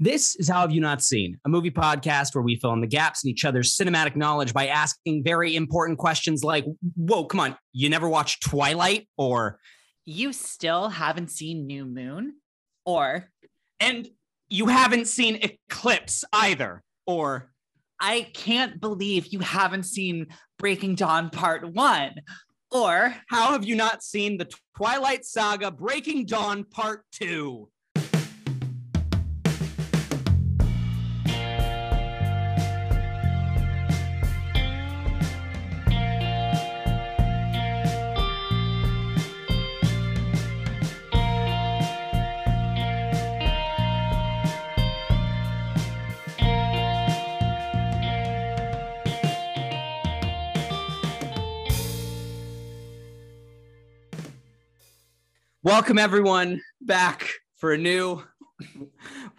This is How Have You Not Seen, a movie podcast where we fill in the gaps in each other's cinematic knowledge by asking very important questions like, whoa, come on, you never watched Twilight? Or, You still haven't seen New Moon? Or and you haven't seen Eclipse either? Or, I can't believe you haven't seen Breaking Dawn Part 1? Or how have you not seen the Twilight Saga Breaking Dawn Part 2? Welcome everyone back for a new.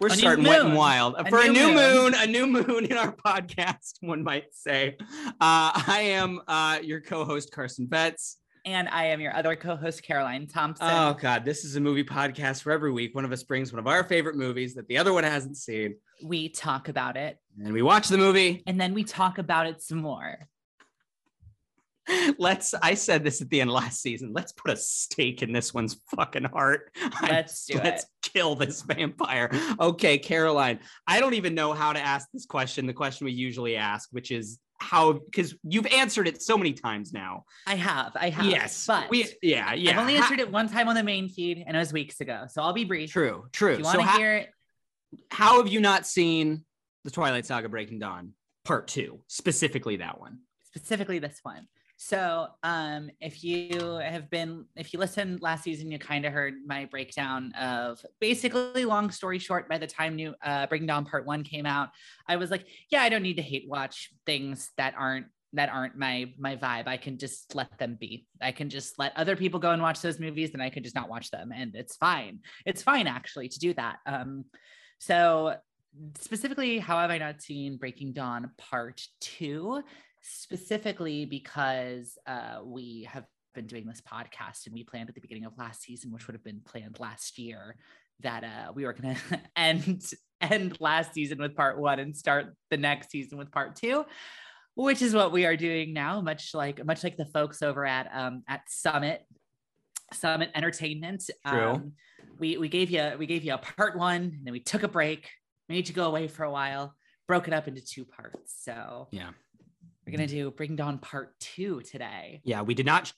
We're A new starting wet and wild A for a new new moon. moon. a new moon in our podcast. One might say. Uh, I am uh, your co-host Carson Betts. and I am your other co-host Caroline Thompson. Oh God, this is a movie podcast where every week one of us brings one of our favorite movies that the other one hasn't seen, we talk about it and we watch the movie. and then we talk about it some more. Let's. I said this at the end of last season. Let's put a stake in this one's fucking heart. Let's do Let's it. kill this vampire. Okay, Caroline. I don't even know how to ask this question. The question we usually ask, which is how, because you've answered it so many times now. I have, I have. yes, but we. Yeah, yeah. I've only answered it one time on the main feed, and it was weeks ago. So I'll be brief. True, true. If you want to how, hear it, how have you not seen the Twilight Saga Breaking Dawn Part Two, specifically that one? specifically this one. So, um, if you have been, if you listened last season, you kind of heard my breakdown of basically, long story short, by the time new uh, Breaking Dawn Part One came out, I was like, yeah, I don't need to hate watch things that aren't that aren't my my vibe. I can just let them be. I can just let other people go and watch those movies, and I can just not watch them, and it's fine. It's fine actually to do that. Um, so specifically, how have I not seen Breaking Dawn Part Two? Specifically because uh, we have been doing this podcast and we planned at the beginning of last season, which would have been planned last year, that uh, we were going to end end last season with part one and start the next season with part two, which is what we are doing now. Much like much like the folks over at um, at Summit Summit Entertainment. True. Um, we we gave you we gave you a part one, and then we took a break, made you go away for a while, broke it up into two parts. So Yeah. We're gonna do Bring Dawn Part Two today. Yeah, we did not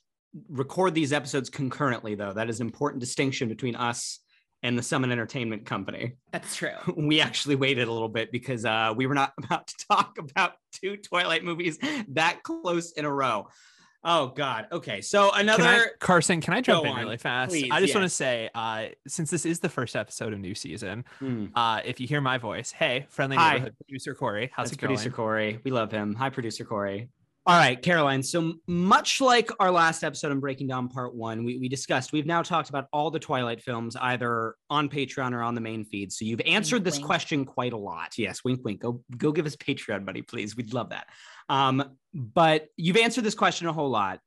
record these episodes concurrently, though. That is an important distinction between us and the Summit Entertainment Company. That's true. We actually waited a little bit because uh, we were not about to talk about two Twilight movies that close in a row. Oh God. Okay, so another. Can I, Carson, can I jump in on, really fast? please, I just want to say, uh, since this is the first episode of new season, Hmm, uh, if you hear my voice, hey, friendly Hi. neighborhood producer Corey, how's that's it going? producer Corey. We love him. Hi, producer Corey. All right, Caroline. So much like our last episode on Breaking Dawn Part One, we, we discussed, we've now talked about all the Twilight films either on Patreon or on the main feed. So you've answered this wink. question quite a lot. Yes, wink, wink. Go, go give us Patreon money, please. We'd love that. Um, but you've answered this question a whole lot,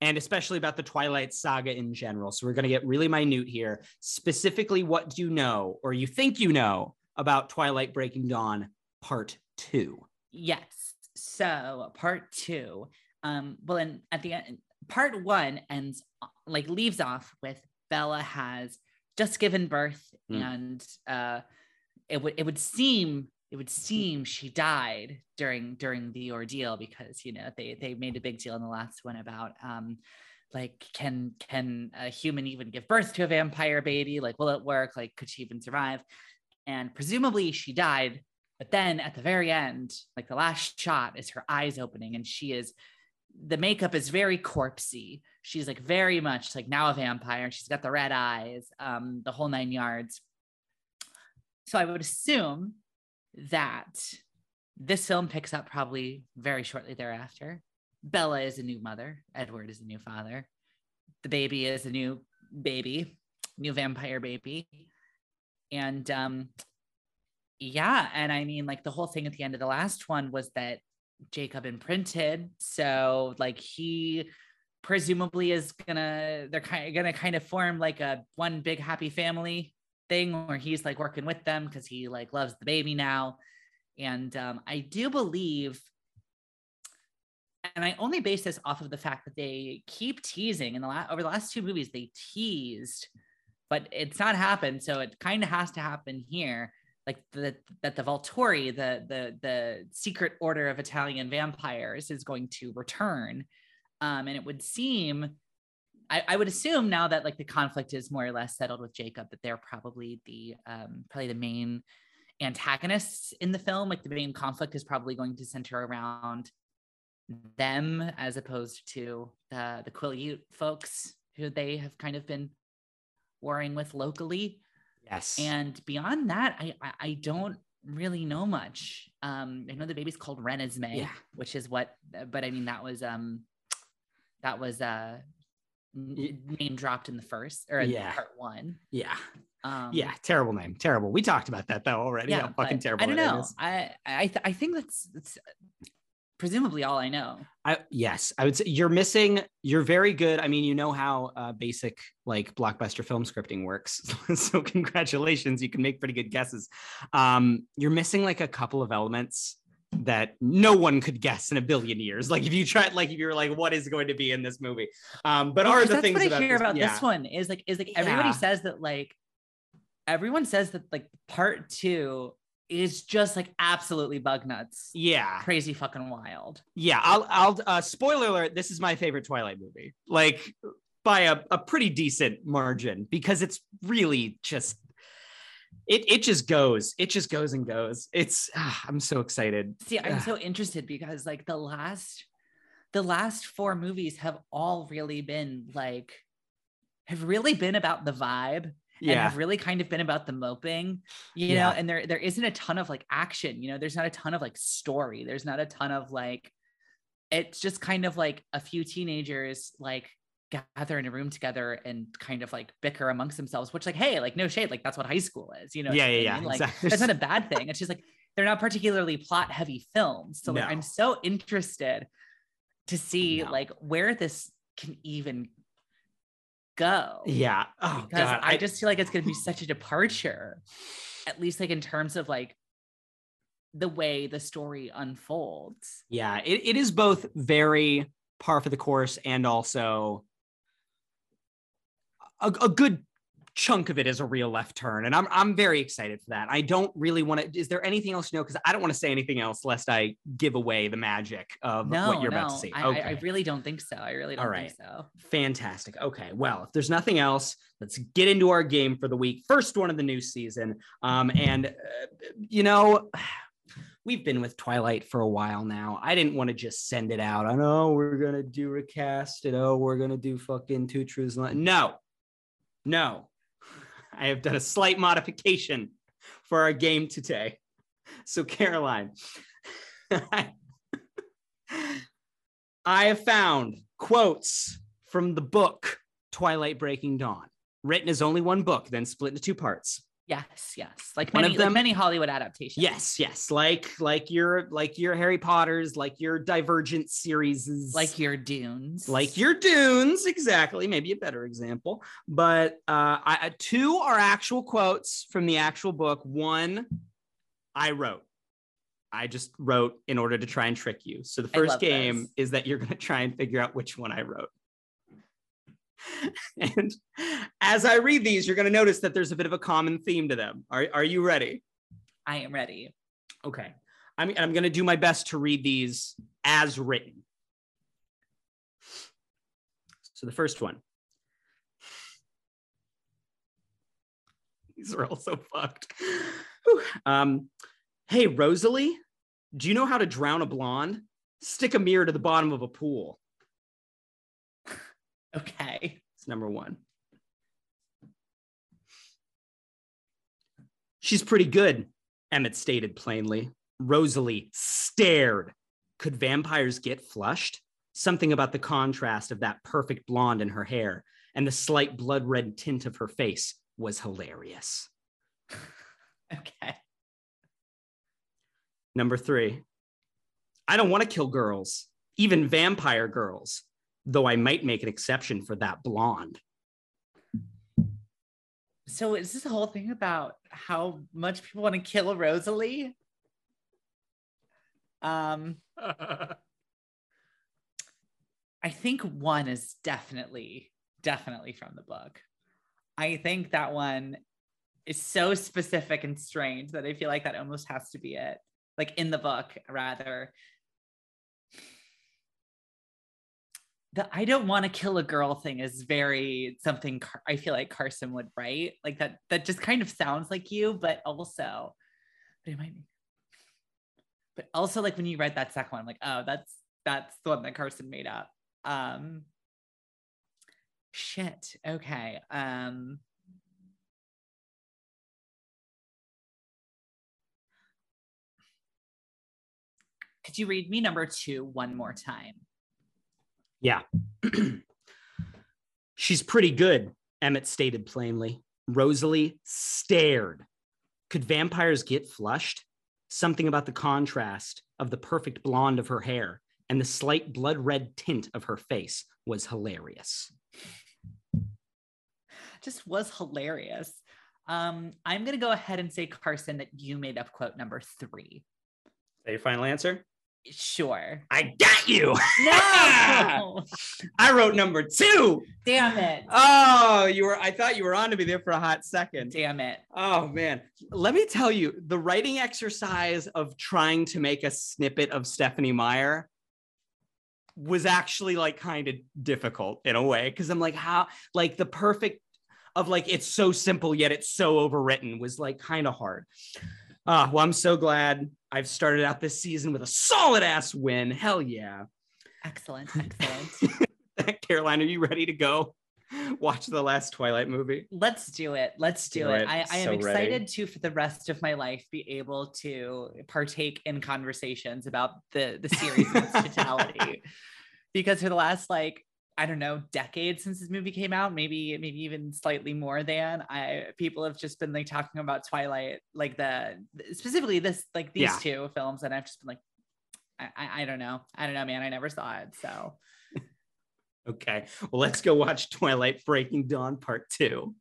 and especially about the Twilight saga in general. So we're going to get really minute here. Specifically, what do you know, or you think you know, about Twilight Breaking Dawn Part Two? Yes. So part two, um, well, and at the end, part one ends like leaves off with Bella has just given birth, Mm. and uh, it would it would seem it would seem she died during during the ordeal because you know they they made a big deal in the last one about um like can can a human even give birth to a vampire baby? Like will it work? Like could she even survive? And presumably she died but then at the very end like the last shot is her eyes opening and she is the makeup is very corpsey. She's like very much like now a vampire. She's got the red eyes um the whole nine yards. So i would assume that this film picks up probably very shortly thereafter. Bella is a new mother. Edward is a new father. The baby is a new baby new vampire baby. And um yeah and i mean like the whole thing at the end of the last one was that jacob imprinted. So like he presumably is gonna they're kind of gonna kind of form like a one big happy family thing where he's like working with them because he like loves the baby now. And um, I do believe, and I only base this off of the fact that they keep teasing in the last over the last two movies, they teased, but it's not happened. So it kind of has to happen here. Like the that the Volturi, the the the secret order of Italian vampires, is going to return. Um, and it would seem I, I, would assume now that like the conflict is more or less settled with Jacob that they're probably the um, probably the main antagonists in the film. Like the main conflict is probably going to center around them as opposed to the the Quileute folks who they have kind of been warring with locally. Yes. And beyond that, I I, I don't really know much. Um, I know the baby's called Renesmee, yeah. which is what, but I mean that was um that was uh name dropped in the first or in yeah. part one. Yeah. Um, yeah, terrible name, terrible. We talked about that though already. Yeah, fucking terrible. I don't know. I I th- I think that's that's presumably all I know. I yes, I would say you're missing. You're very good. I mean, you know how uh, basic like blockbuster film scripting works. so congratulations, you can make pretty good guesses. Um, you're missing like a couple of elements that no one could guess in a billion years. Like if you tried, like if you were like, what is going to be in this movie? Um, but well, are the things what I hear this, about yeah. this one is like is like everybody yeah. says that like everyone says that like part two is just like absolutely bug nuts. Yeah. Crazy fucking wild. Yeah. I'll I'll uh spoiler alert, this is my favorite Twilight movie. Like by a, a pretty decent margin because it's really just it it just goes it just goes and goes it's ah, i'm so excited see i'm so interested because like the last the last four movies have all really been like have really been about the vibe yeah. and have really kind of been about the moping you yeah. know and there there isn't a ton of like action you know there's not a ton of like story there's not a ton of like it's just kind of like a few teenagers like gather in a room together and kind of like bicker amongst themselves, which like, hey, like no shade, like that's what high school is, you know? Yeah, yeah, yeah. Like exactly. that's not a bad thing. It's just like they're not particularly plot heavy films. So like no. I'm so interested to see no. like where this can even go. Yeah. Oh, because God. I, I just feel like it's gonna be such a departure, at least like in terms of like the way the story unfolds. Yeah, it, it is both very par for the course and also a, a good chunk of it is a real left turn and i'm i'm very excited for that i don't really want to is there anything else you know because i don't want to say anything else lest i give away the magic of no, what you're no. about to see I, okay. I, I, really don't think so i really don't All right. think so fantastic okay well if there's nothing else let's get into our game for the week first one of the new season um and uh, you know we've been with Twilight for a while now. I didn't want to just send it out. I know we're gonna do recast it. Oh, we're gonna do fucking two truths. No, no, I have done a slight modification for our game today. So, Caroline, I have found quotes from the book Twilight Breaking Dawn, written as only one book, then split into two parts. Yes, yes. Like One many, of them, like many Hollywood adaptations. Yes, yes. Like like your like your Harry Potters, like your Divergent series, like your Dunes, like your Dunes. Exactly. Maybe a better example. But uh, I, two are actual quotes from the actual book. One I wrote. I just wrote in order to try and trick you. So the first game is that you're going to try and figure out which one I wrote. and as I read these, you're going to notice that there's a bit of a common theme to them. Are, are you ready? I am ready. Okay. I'm, I'm going to do my best to read these as written. So the first one. These are all so fucked. Um, hey, Rosalie, do you know how to drown a blonde? Stick a mirror to the bottom of a pool. Okay. It's number one. She's pretty good, Emmett stated plainly. Rosalie stared. Could vampires get flushed? Something about the contrast of that perfect blonde in her hair and the slight blood red tint of her face was hilarious. okay. Number three. I don't want to kill girls, even vampire girls though I might make an exception for that blonde. So is this a whole thing about how much people want to kill Rosalie? Um, I think one is definitely, definitely from the book. I think that one is so specific and strange that I feel like that almost has to be it. Like in the book, rather. The I don't want to kill a girl thing is very something Car- I feel like Carson would write. Like that, that just kind of sounds like you, but also, but it might be. But also, like when you read that second one, I'm like, oh, that's that's the one that Carson made up. Um, shit. Okay. Um, could you read me number two one more time? Yeah. She's pretty good, Emmett stated plainly. Rosalie stared. Could vampires get flushed? Something about the contrast of the perfect blonde of her hair and the slight blood red tint of her face was hilarious. Just was hilarious. Um, I'm gonna go ahead and say, Carson, that you made up quote number three. Is that your final answer? Sure. I got you. No. I wrote number two. Damn it. Oh, you were. I thought you were on to me there for a hot second. Damn it. Oh man, let me tell you, the writing exercise of trying to make a snippet of Stephenie Meyer was actually like kind of difficult in a way because I'm like, how like the perfect of like it's so simple yet it's so overwritten was like kind of hard. Ah, well, I'm so glad I've started out this season with a solid ass win. Hell yeah. Excellent. Excellent. Caroline, are you ready to go watch the last Twilight movie? Let's do it. Let's do, Do it. it. I, I am excited ready. to, for the rest of my life, be able to partake in conversations about the the series in its totality. Because for the last like I don't know decade since this movie came out, maybe maybe even slightly more than I people have just been like talking about Twilight, like the specifically this like these Yeah. two films, and I've just been like, I, I I don't know, I don't know, man, I never saw it, so. Okay, well, let's go watch Twilight Breaking Dawn Part Two.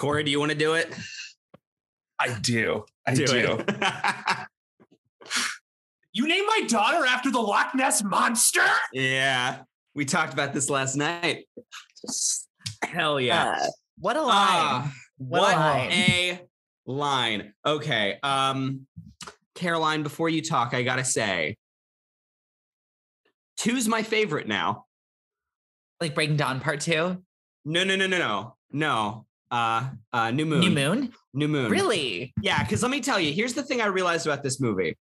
Corey, do you want to do it? I do. I do do. You named my daughter after the Loch Ness monster? yeah, we talked about this last night. Hell yeah. What a line. Ah, What what a line. a line. Okay. Um, Caroline, before you talk, I gotta say, two's my favorite now. like Breaking Dawn Part Two, No, no, no, no, no, no. Uh, uh, New Moon. New Moon. New Moon. Really? Yeah, because let me tell you, here's the thing I realized about this movie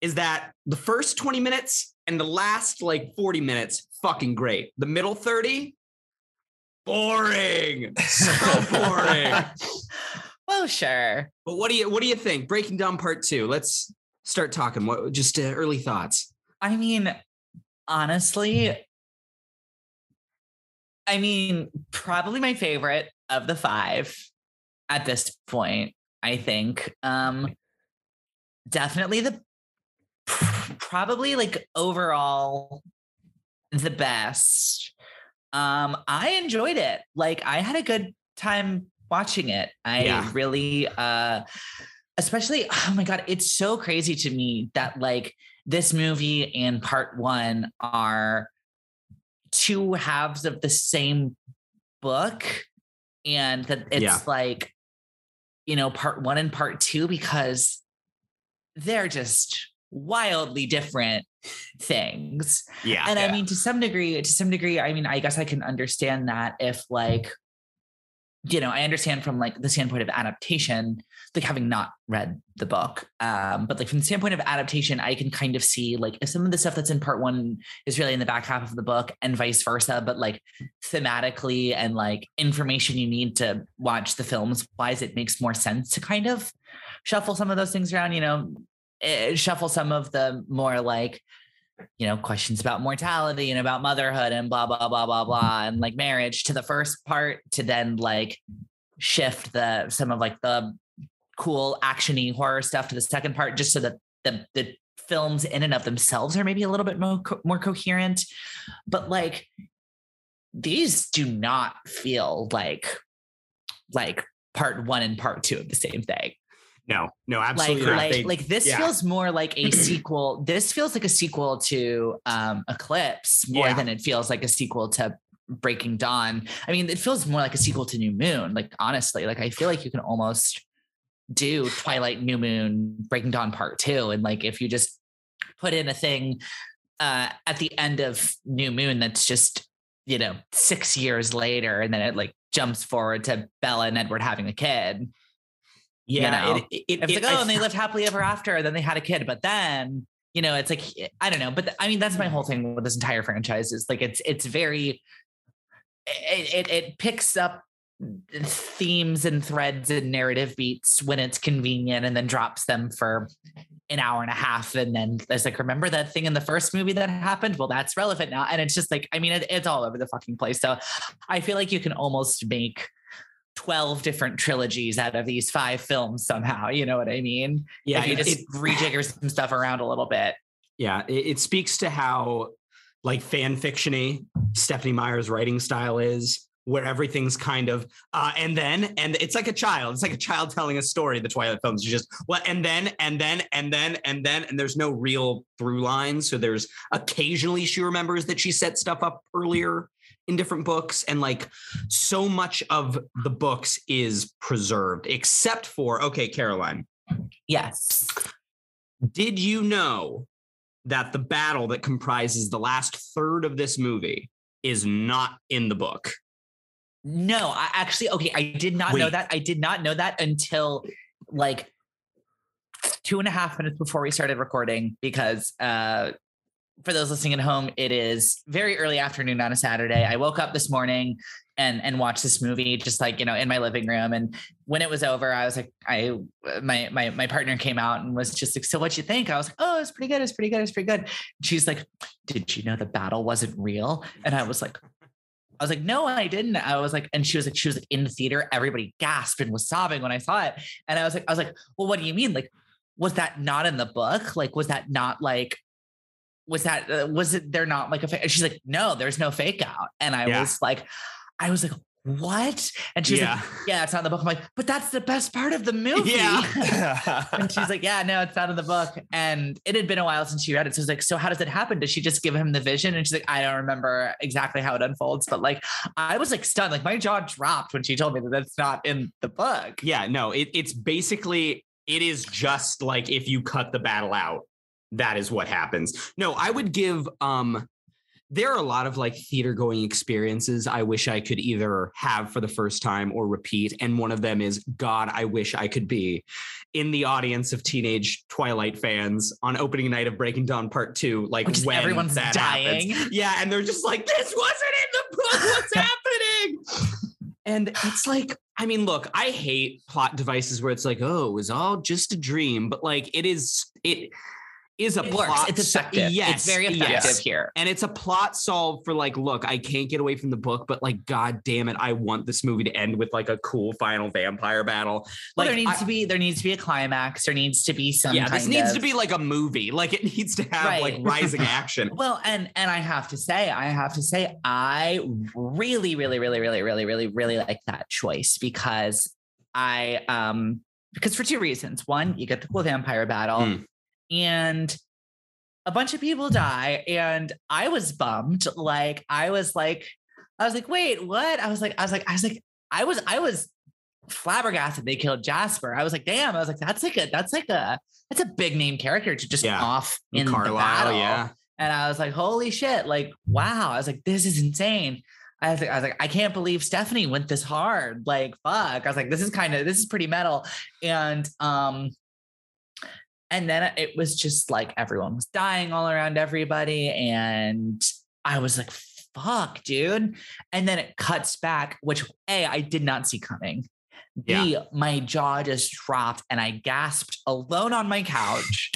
is that the first 20 minutes and the last like 40 minutes, fucking great. The middle 30, boring. So boring. well, sure. But what do you what do you think? Breaking Dawn part two. Let's start talking. What just uh, early thoughts? I mean, honestly, I mean, probably my favorite of the five at this point, I think. Um definitely the probably like overall the best. Um I enjoyed it. Like I had a good time watching it. I Yeah. really uh especially oh my god, it's so crazy to me that like this movie and part 1 are two halves of the same book and that it's Yeah. like you know part 1 and part 2 because they're just wildly different things Yeah. and i mean to some degree to some degree i mean i guess i can understand that if like you know i understand from like the standpoint of adaptation like having not read the book um but like from the standpoint of adaptation i can kind of see like if some of the stuff that's in part one is really in the back half of the book and vice versa but like thematically and like information you need to watch the films wise it makes more sense to kind of shuffle some of those things around you know eh, shuffle some of the more like you know, questions about mortality and about motherhood and blah blah blah blah blah and like marriage to the first part to then like shift the some of like the cool actiony horror stuff to the second part just so that the the films in and of themselves are maybe a little bit more co- more coherent but like these do not feel like like part 1 and part 2 of the same thing No, no, like absolutely not. like They- like this yeah. feels more like a sequel this feels like a sequel to um eclipse more Yeah. than it feels like a sequel to breaking dawn i mean it feels more like a sequel to new moon like honestly like i feel like you can almost do twilight new moon breaking dawn part two and like if you just put in a thing uh at the end of new moon that's just you know six years later and then it like jumps forward to bella and edward having a kid yeah, know, it, it, it's it- like, I oh, and they lived happily ever after, and then they had a kid. But then, you know, it's like I don't know. But th- I mean, that's my whole thing with this entire franchise is like it's it's very it it, it picks up themes and threads and narrative beats when it's convenient and then drops them for an hour and a half. And then it's like remember that thing in the first movie that happened? Well that's relevant now. And it's just like i mean it, it's all over the fucking place. So i feel like you can almost make 12 different trilogies out of these five films somehow. You know what i mean? Yeah, if you it- just it- rejigger some stuff around a little bit. Yeah, it, it speaks to how like fan fictiony Stephenie Meyer's writing style is, where everything's kind of uh, and then and it's like a child. It's like a child telling a story. The Twilight films, you just what and then and then and then and then and there's no real through line. So there's occasionally she remembers that she set stuff up earlier in different books and like so much of the books is preserved except for okay caroline yes did you know that the battle that comprises the last third of this movie is not in the book? No, I actually okay. I did not know that. I did not know that until like two and a half minutes before we started recording because uh for those listening at home, it is very early afternoon on a Saturday. I woke up this morning and and watched this movie just like you know in my living room. And when it was over, I was like, I my my my partner came out and was just like, "So what you think?" I was like, "Oh, it's pretty good. It's pretty good. It's pretty good." She's like, "Did you know the battle wasn't real?" And I was like, I was like, no, I didn't. I was like, and she was like, she was like in the theater. Everybody gasped and was sobbing when I saw it. And I was like, I was like, well, what do you mean? Like, was that not in the book? Like, was that not like, was that, uh, was it, they're not like a fake? She's like, no, there's no fake out. And I Yeah. was like, I was like, what? And she's Yeah. like, yeah, it's not in the book. I'm like, but that's the best part of the movie. Yeah. and she's like, yeah, no, it's not in the book. And it had been a while since she read it. So I was like, so how does it happen? Does she just give him the vision? And she's like, I don't remember exactly how it unfolds, but like, I was like stunned. Like my jaw dropped when she told me that that's not in the book. Yeah, no, it, it's basically it is just like if you cut the battle out, that is what happens. No, I would give um there are a lot of like theater going experiences I wish I could either have for the first time or repeat. And one of them is God, I wish I could be in the audience of teenage Twilight fans on opening night of Breaking Dawn Part Two. Like Which when everyone's that dying. happens. Yeah, and they're just like, this wasn't in the book. What's happening? And it's like, I mean, look, I hate plot devices where it's like, oh, it was all just a dream, but like it is, it is a It plot. works. It's effective. yes, it's very effective yes. here. And it's a plot solve for like, look, I can't get away from the book, but like, god damn it, I want this movie to end with like a cool final vampire battle. Well, Like, there needs I- to be there needs to be a climax. There needs to be some. yeah, this needs of- to be like a movie. Like it needs to have like rising action. Well, and and I have to say, I have to say, I really, really, really, really, really, really, really like that choice because I um because for two reasons. One, you get the cool vampire battle, Mm. And a bunch of people die, and I was bummed. Like I was like, I was like, wait, what? I was like, I was like, I was like, I was, I was flabbergasted they killed Jasper. I was like, damn. I was like, that's like a, that's like a, that's a big name character to just Yeah. off in the battle. yeah. And I was like, holy shit, like, wow. I was like, this is insane. I was like, I was like, I can't believe Stephenie went this hard. Like, fuck. I was like, this is kind of this is pretty metal. And um, and then it was just like everyone was dying all around everybody. And I was like, fuck, dude. And then it cuts back, which A, I did not see coming. B, my jaw just dropped and I gasped alone on my couch.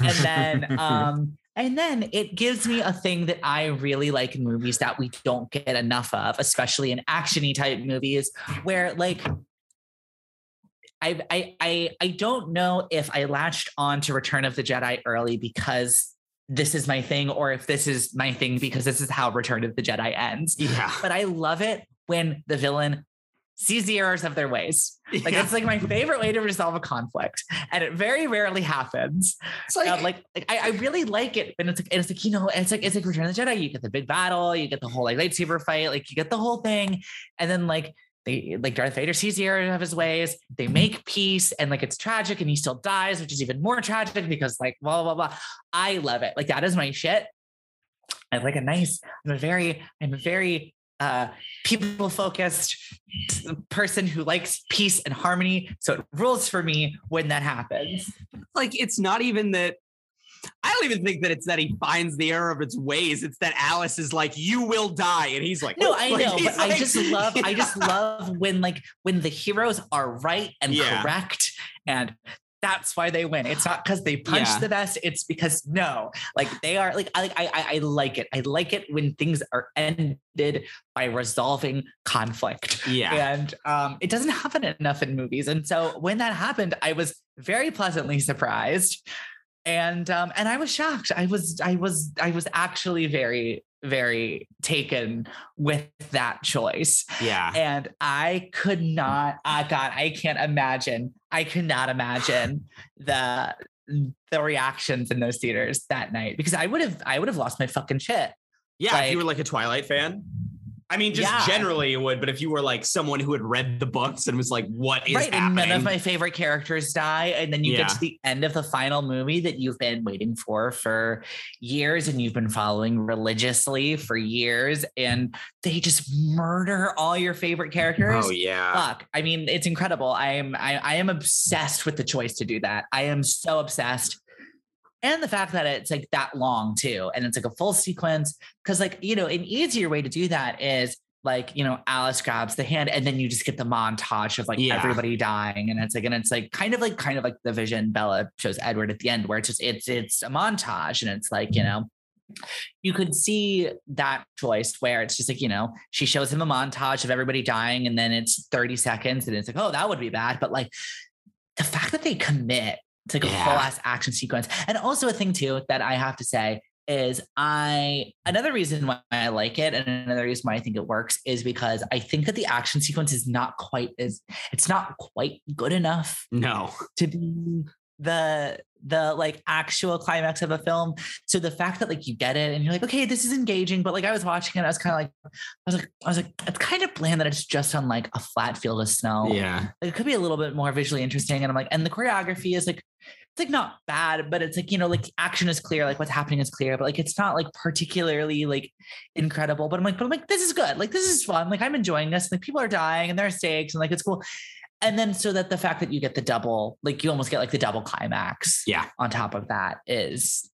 and then um And then it gives me a thing that I really like in movies that we don't get enough of, especially in actiony type movies, where like I I I I don't know if I latched on to Return of the Jedi early because this is my thing, or if this is my thing because this is how Return of the Jedi ends. Yeah. But I love it when the villain sees the errors of their ways. Like Yeah. it's like my favorite way to resolve a conflict, and it very rarely happens. It's like, Um, like, like I, I really like it, and it's like it's like you know, it's like it's like Return of the Jedi. You get the big battle, you get the whole like lightsaber fight, like you get the whole thing, and then like they like Darth Vader sees the error of his ways. They make peace, and like it's tragic, and he still dies, which is even more tragic because like blah blah blah. I love it. Like that is my shit. I like a nice. I'm a very. I'm a very uh people focused person who likes peace and harmony. So it rules for me when that happens. like it's not even that I don't even think that it's that he finds the error of its ways. It's that Alice is like, "You will die," and he's like, No, I like, know, he's but I just love I just love when like when the heroes are right and Yeah. correct and that's why they win. It's not because they punch Yeah. the best. It's because no, like they are like I, I I I like it. I like it when things are ended by resolving conflict. yeah, And um, it doesn't happen enough in movies. And so when that happened, I was very pleasantly surprised. And um, and I was shocked. I was I was I was actually very very taken with that choice. yeah. And I could not, I God, I can't imagine. I could not imagine the the reactions in those theaters that night because I would have I would have lost my fucking shit. Yeah, if you were like a Twilight fan. I mean, just Yeah. generally it would, but if you were like someone who had read the books and was like, what is right. And none of my favorite characters die. And then you Yeah. get to the end of the final movie that you've been waiting for for years and you've been following religiously for years. And they just murder all your favorite characters. oh yeah. Fuck. I mean, it's incredible. I am I, I am obsessed with the choice to do that. I am so obsessed. And the fact that it's like that long too. And it's like a full sequence. Cause like, you know, an easier way to do that is like, you know, Alice grabs the hand and then you just get the montage of like Yeah. everybody dying. And it's like, and it's like kind of like kind of like the vision Bella shows Edward at the end, where it's just it's it's a montage and it's like, you know, you could see that choice where it's just like, you know, she shows him a montage of everybody dying and then it's 30 seconds and it's like, oh, that would be bad. But like the fact that they commit to like a Yeah. whole ass action sequence. And also a thing too that I have to say is I another reason why I like it and another reason why I think it works is because I think that the action sequence is not quite as it's not quite good enough No. to be the the like actual climax of a film. So the fact that like you get it and you're like, okay, this is engaging, but like I was watching it, I was kind of like, I was like, I was like, it's kind of bland that it's just on like a flat field of snow. Yeah. Like, it could be a little bit more visually interesting. And I'm like, and the choreography is like, it's like not bad, but it's like, you know, like action is clear, like what's happening is clear, but like it's not like particularly like incredible. But I'm like, but I'm like, this is good. Like this is fun. Like I'm enjoying this. Like people are dying and there are stakes and like it's cool. And then so that the fact that you get the double, like you almost get like the double climax Yeah. on top of that is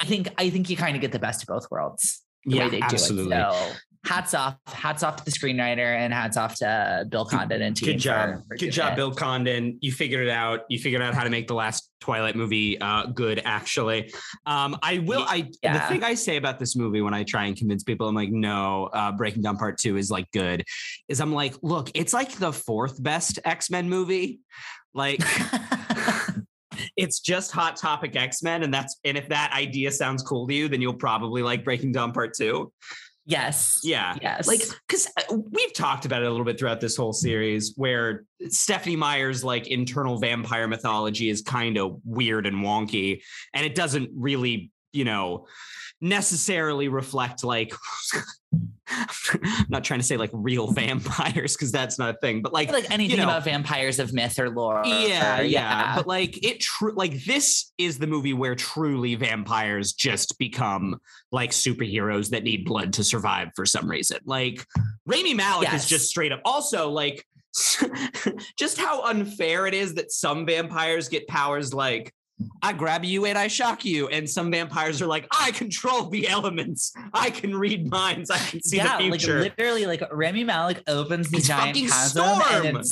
I think I think you kind of get the best of both worlds the Yeah, way they absolutely. do it. So hats off, hats off to the screenwriter and hats off to Bill Condon and team. Good job. for- for Good job, it. Bill Condon. You figured it out. You figured out how to make the last Twilight movie uh, good, actually. Um, I will. I the thing I say about this movie when I try and convince people, I'm like, no, uh, Breaking Dawn Part Two is like good. Is I'm like, look, it's like the fourth best X Men movie. Like, it's just Hot Topic X Men, and that's and if that idea sounds cool to you, then you'll probably like Breaking Dawn Part Two. Yes. Yeah. Yes. Like, because uh, we've talked about it a little bit throughout this whole series, where Stephenie Meyer's like internal vampire mythology is kind of weird and wonky, and it doesn't really, you know, necessarily reflect like. I'm not trying to say like real vampires because that's not a thing, but like like anything know- about vampires of myth or lore. yeah, or- yeah, But like it true like this is the movie where truly vampires just become like superheroes that need blood to survive for some reason. Like Rami Malek Yes. is just straight up also like just how unfair it is that some vampires get powers like I grab you and I shock you. And some vampires are like, I control the elements. I can read minds. I can see yeah, the like literally, like Rami Malek opens the It's giant fucking chasm, and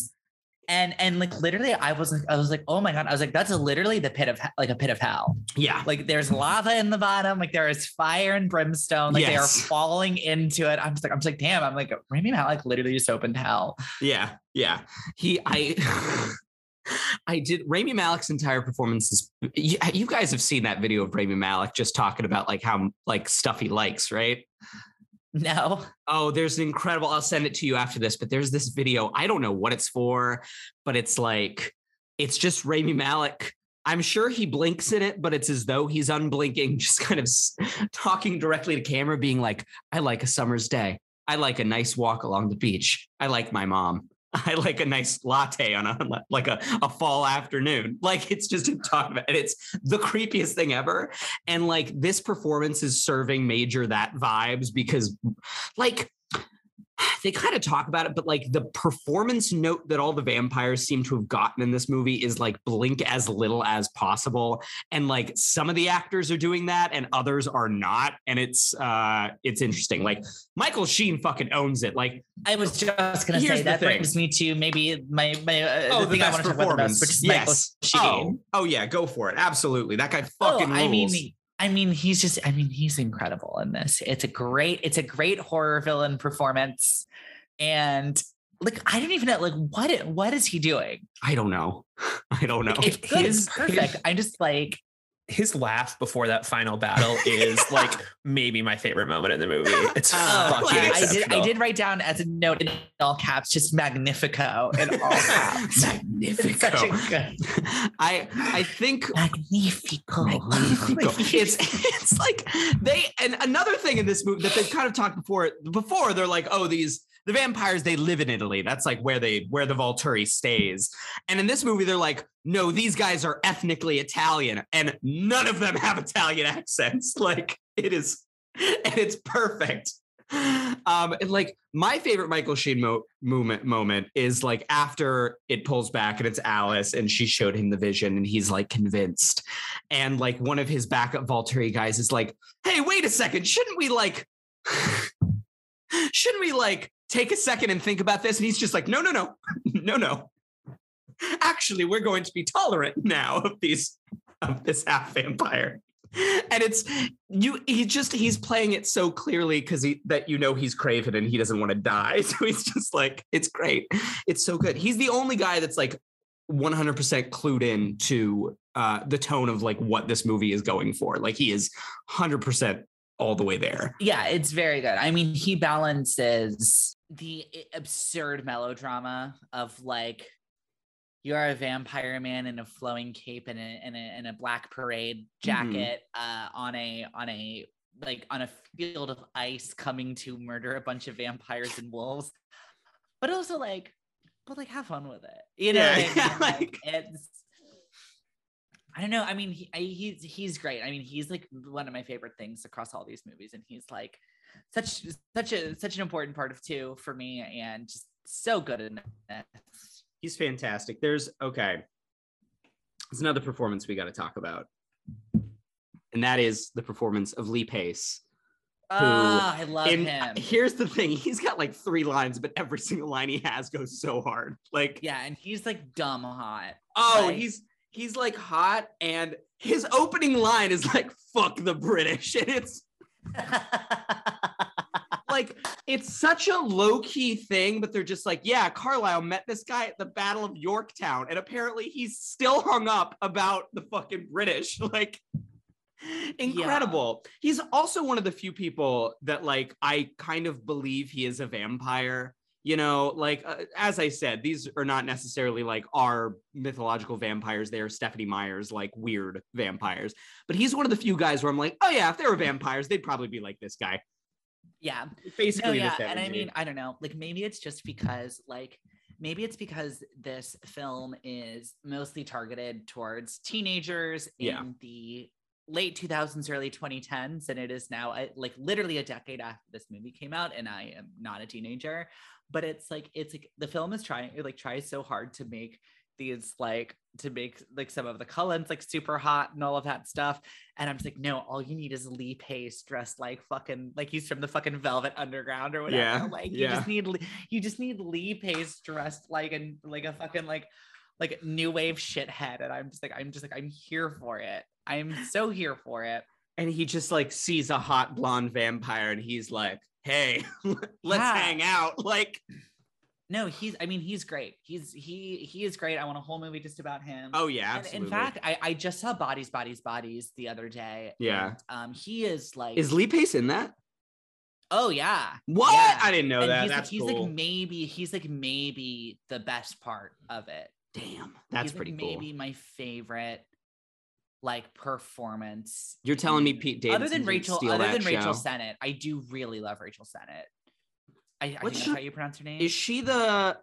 and and like literally i was like i was like oh my god i was like that's literally the pit of like a pit of hell Yeah. like there's lava in the bottom like there is fire and brimstone like they are falling into it i'm just like i'm just like damn i'm like Rami Malek literally just opened hell Yeah, yeah. He, I, I did. Rami Malek's entire performance is. You, you guys have seen that video of Rami Malek just talking about like how like stuff he likes, right? no Oh, there's an incredible. I'll send it to you after this, but there's this video. I don't know what it's for, but it's like it's just Rami Malek. I'm sure he blinks in it, but it's as though he's unblinking, just kind of talking directly to camera, being like, "I like a summer's day. I like a nice walk along the beach. I like my mom. I like a nice latte on a like a, a fall afternoon. Like it's just him talking about, and it's the creepiest thing ever. And like this performance is serving major that vibes because, like, they kind of talk about it, but like the performance note that all the vampires seem to have gotten in this movie is like blink as little as possible. And like some of the actors are doing that and others are not. And it's uh it's interesting. Like Michael Sheen fucking owns it. Like i was just gonna say that thing. brings me to maybe my my uh, oh, the the, thing i best want to talk about the performance. most which is yes. michael sheen Oh, oh yeah, go for it. Absolutely. That guy Oh, fucking rules. I mean, I mean, he's just, I mean, he's incredible in this. It's a great, it's a great horror villain performance. And like, I didn't even know, like, what, what is he doing? I don't know. I don't know. It's good, his- perfect. I'm just like, His laugh before that final battle is like maybe my favorite moment in the movie. Oh, it's Oh, oh, fucking I, I did, I did write down as a note in all caps, just Magnifico in all caps. It's such a good, I I think Magnifico. Magnifico. it's it's like they and another thing in this movie that they've kind of talked before before they're like oh these the vampires they live in Italy. That's like where they where the Volturi stays. And in this movie they're like no these guys are ethnically Italian and none of them have Italian accents. Like it is and it's perfect. Um and like my favorite Michael Sheen mo- moment moment is like after it pulls back and it's Alice and she showed him the vision and he's like convinced. And like one of his backup Volturi guys is like, "Hey, wait a second, shouldn't we like, shouldn't we like take a second and think about this?" And he's just like, "No, no, no, no, no. Actually, we're going to be tolerant now of these of this half vampire." And it's you. He just he's playing it so clearly because he that you know he's Craven and he doesn't want to die. So he's just like, it's great. It's so good. He's the only guy that's like 100% clued in to uh, the tone of like what this movie is going for. Like he is 100% all the way there. Yeah, it's very good. I mean, he balances the absurd melodrama of like you're a vampire man in a flowing cape and a and a, and a black parade jacket uh, on a on a like on a field of ice coming to murder a bunch of vampires and wolves, but also like, but like have fun with it. You know, Yeah, I mean? like- like it's. I don't know. I mean, he, I, he's he's great. I mean, he's like one of my favorite things across all these movies, and he's like such such a such an important part of two for me, and just so good in this. He's fantastic. There's okay. There's another performance we got to talk about. And that is the performance of Lee Pace. Ah, I love him. here's the thing, he's got like three lines, but every single line he has goes so hard. Like Yeah, and he's like dumb hot. Oh, Like- he's he's like hot, and his opening line is like "fuck the British," and it's like it's such a low key thing, but they're just like, yeah, Carlisle met this guy at the Battle of Yorktown, and apparently he's still hung up about the fucking British. Like, incredible. He's also one of the few people that like I kind of believe he is a vampire. You know, like uh, as I said, these are not necessarily like our mythological vampires. They are Stephenie Meyer's like weird vampires. But he's one of the few guys where I'm like, oh yeah, if they were vampires, they'd probably be like this guy. yeah, no, Basically, yeah, and I mean, I don't know. Like maybe it's just because like maybe it's because this film is mostly targeted towards teenagers Yeah. in the late 2000s early 2010s and it is now uh, like literally a decade after this movie came out and i am not a teenager but it's like it's like the film is trying it like tries so hard to make these like to make like some of the Cullens like super hot and all of that stuff. And I'm just like, no, all you need is Lee Pace dressed like fucking like he's from the fucking Velvet Underground or whatever. Yeah, Like you yeah. just need you just need Lee Pace dressed like a like a fucking like like new wave shithead. And I'm just like, I'm just like, I'm here for it. I'm so here for it. and he just like sees a hot blonde vampire and he's like hey let's Yeah. hang out like No, he's I mean, he's great. He's he he is great. I want a whole movie just about him. oh yeah And in fact, I, I just saw Bodies, Bodies, Bodies the other day. Yeah. and, um, he is like, is lee pace in that oh yeah, what Yeah. i didn't know and that he's that's like, he's like maybe he's like maybe the best part of it. damn that's He's, like, pretty cool Maybe my favorite like performance. You're telling me Pete other than Rachel, other than Rachel show? Sennett, I do really love Rachel Sennett. I, I think What's that's how you pronounce her name. is she the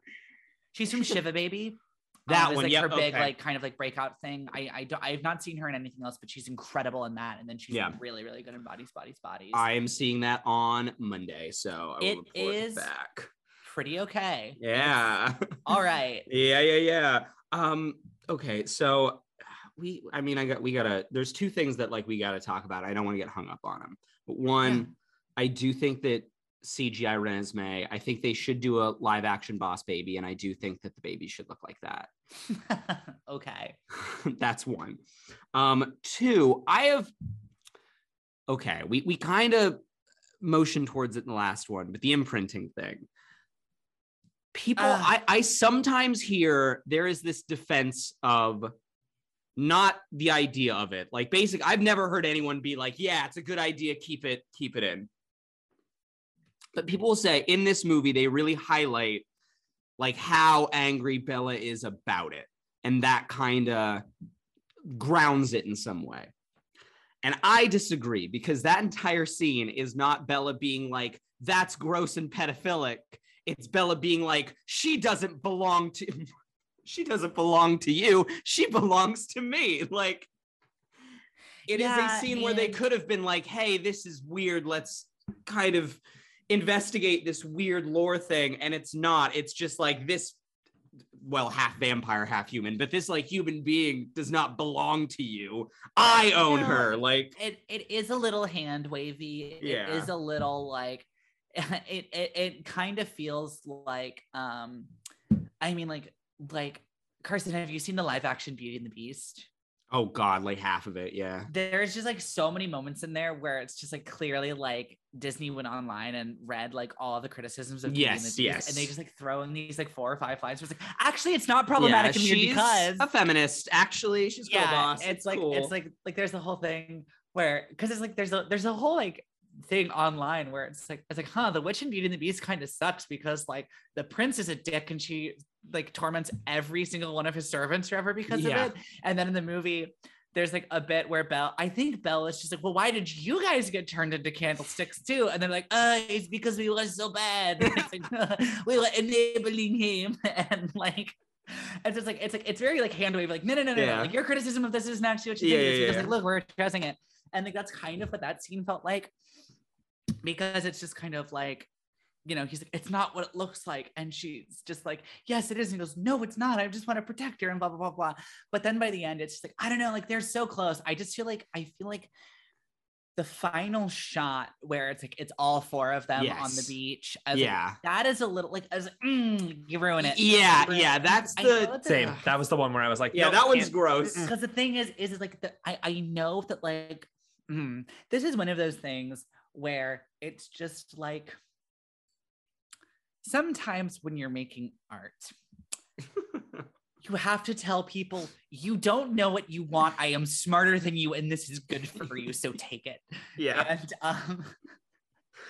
She's from Shiva Baby. That um, one, like yep, her big okay. like kind of like breakout thing. I I don't I've not seen her in anything else, but she's incredible in that. And then she's Yeah. really really good in Bodies Bodies Bodies. i am seeing that on monday so i will It is- back Pretty okay. yeah All right. Yeah, yeah, yeah. Um, okay, so we I mean I got we gotta there's two things that like we gotta talk about. I don't want to get hung up on them. But one, Yeah. I do think that CGI Renesmee, I think they should do a live action boss baby, and I do think that the baby should look like that. okay. That's one. Um, two, I have okay, we we kind of motioned towards it in the last one, but the imprinting thing. People, Ah. I, I sometimes hear there is this defense of not the idea of it. Like basic, I've never heard anyone be like, yeah, it's a good idea, keep it, keep it in. But people will say in this movie, they really highlight like how angry Bella is about it. And that kind of grounds it in some way. And I disagree because that entire scene is not Bella being like, that's gross and pedophilic. It's Bella being like, she doesn't belong to she doesn't belong to you. She belongs to me. Like it is Yeah, a scene where they could have been like, hey, this is weird. Let's kind of investigate this weird lore thing. And it's not. It's just like this well, half vampire, half human, but this like human being does not belong to you. I own No. her. Like, It it is a little hand wavy. Yeah. It is a little like it it, it kind of feels like um I mean like like Carson, have you seen the live action Beauty and the Beast? oh god, like half of it, yeah. there's just like so many moments in there where it's just like clearly like Disney went online and read like all the criticisms of Beauty and the Yes, Beast, yes. and they just like throw in these like four or five lines. Where it's like actually it's not problematic weird she's because a feminist. Actually, she's yeah, boss. it's like cool. it's like like there's the whole thing where because it's like there's a there's a whole like thing online where it's like it's like huh the witch and beauty and the beast kind of sucks because like the prince is a dick and she like torments every single one of his servants forever because Yeah. of it and then in the movie there's like a bit where Belle, I think Belle is just like, well, why did you guys get turned into candlesticks too? And they're like, uh, it's because we were so bad. Like, we were enabling him. And like, it's just like, it's like, it's very like hand wave, like, no, no, no, no, Yeah. no. Like your criticism of this isn't actually what you Yeah, think. It's yeah, because yeah. like, look, we're addressing it. And like, that's kind of what that scene felt like because it's just kind of like, you know, he's like, it's not what it looks like. And she's just like, yes, it is. And he goes, no, it's not. I just want to protect her and blah, blah, blah, blah. But then by the end, it's just like, I don't know, like they're so close. I just feel like, I feel like the final shot where it's like, it's all four of them on the beach. I was like, yeah. that is a little like, as mm, you ruin it. Yeah, ruin yeah, it. that's the- know it's a- Same. That was the one where I was like, Yeah, nope, that one's can't- gross. because the thing is is, is like the, I, I know that like mm, this is one of those things where it's just like sometimes when you're making art you have to tell people you don't know what you want. I am smarter than you and this is good for you so take it. Yeah. and um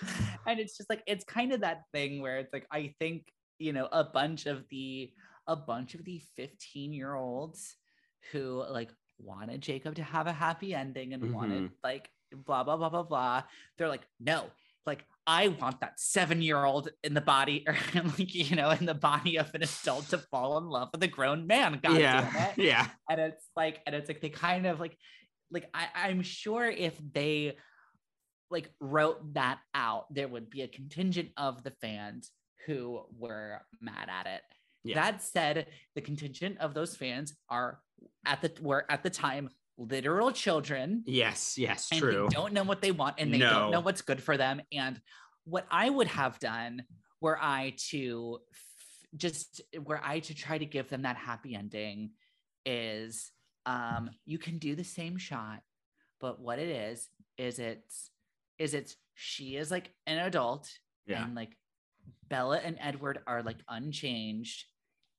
and it's just like it's kind of that thing where it's like i think you know a bunch of the a bunch of the 15 year olds who like wanted jacob to have a happy ending and wanted like blah blah blah blah blah they're like no. Like i want that seven year old in the body or like you know in the body of an adult to fall in love with a grown man god damn yeah. it Yeah. and it's like and it's like they kind of like like I, i'm sure if they like wrote that out there would be a contingent of the fans who were mad at it Yeah. That said, the contingent of those fans are at the were at the time literal children Yes, yes, true. they don't know what they want and they No. don't know what's good for them. And what I would have done were I to f- just were I to try to give them that happy ending is um you can do the same shot, but what it is is it's is it's she is like an adult Yeah. and like Bella and Edward are like unchanged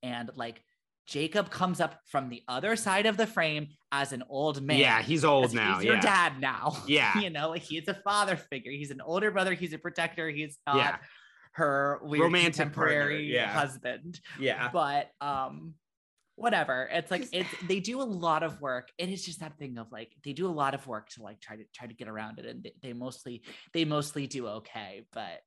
and like Jacob comes up from the other side of the frame as an old man. yeah, he's old now. He's your yeah. dad now. Yeah. you know, like he's a father figure. He's an older brother. He's a protector. He's not Yeah. her weird Romantic partner, contemporary yeah. husband. Yeah. But um, whatever. It's like it's they do a lot of work. It is just that thing of like they do a lot of work to like try to try to get around it, and they, they mostly they mostly do okay. But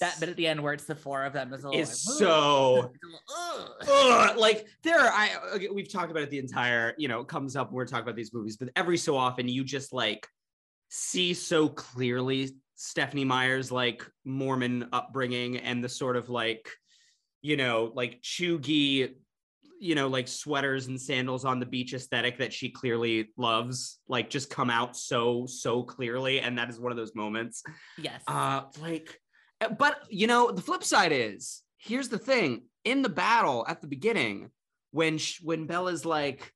that bit at the end where it's the four of them is a is like, so "Ugh." It's "Ugh." Like there are, I okay, we've talked about it the entire, you know, it comes up when we're talking about these movies, but every so often you just like see so clearly Stephenie Meyer's like Mormon upbringing and the sort of like, you know, like chuggy, you know, like sweaters and sandals on the beach aesthetic that she clearly loves, like just come out so, so clearly. And that is one of those moments. yes. Uh, like, but you know, the flip side is here's the thing: in the battle at the beginning, when sh- when Bella's like,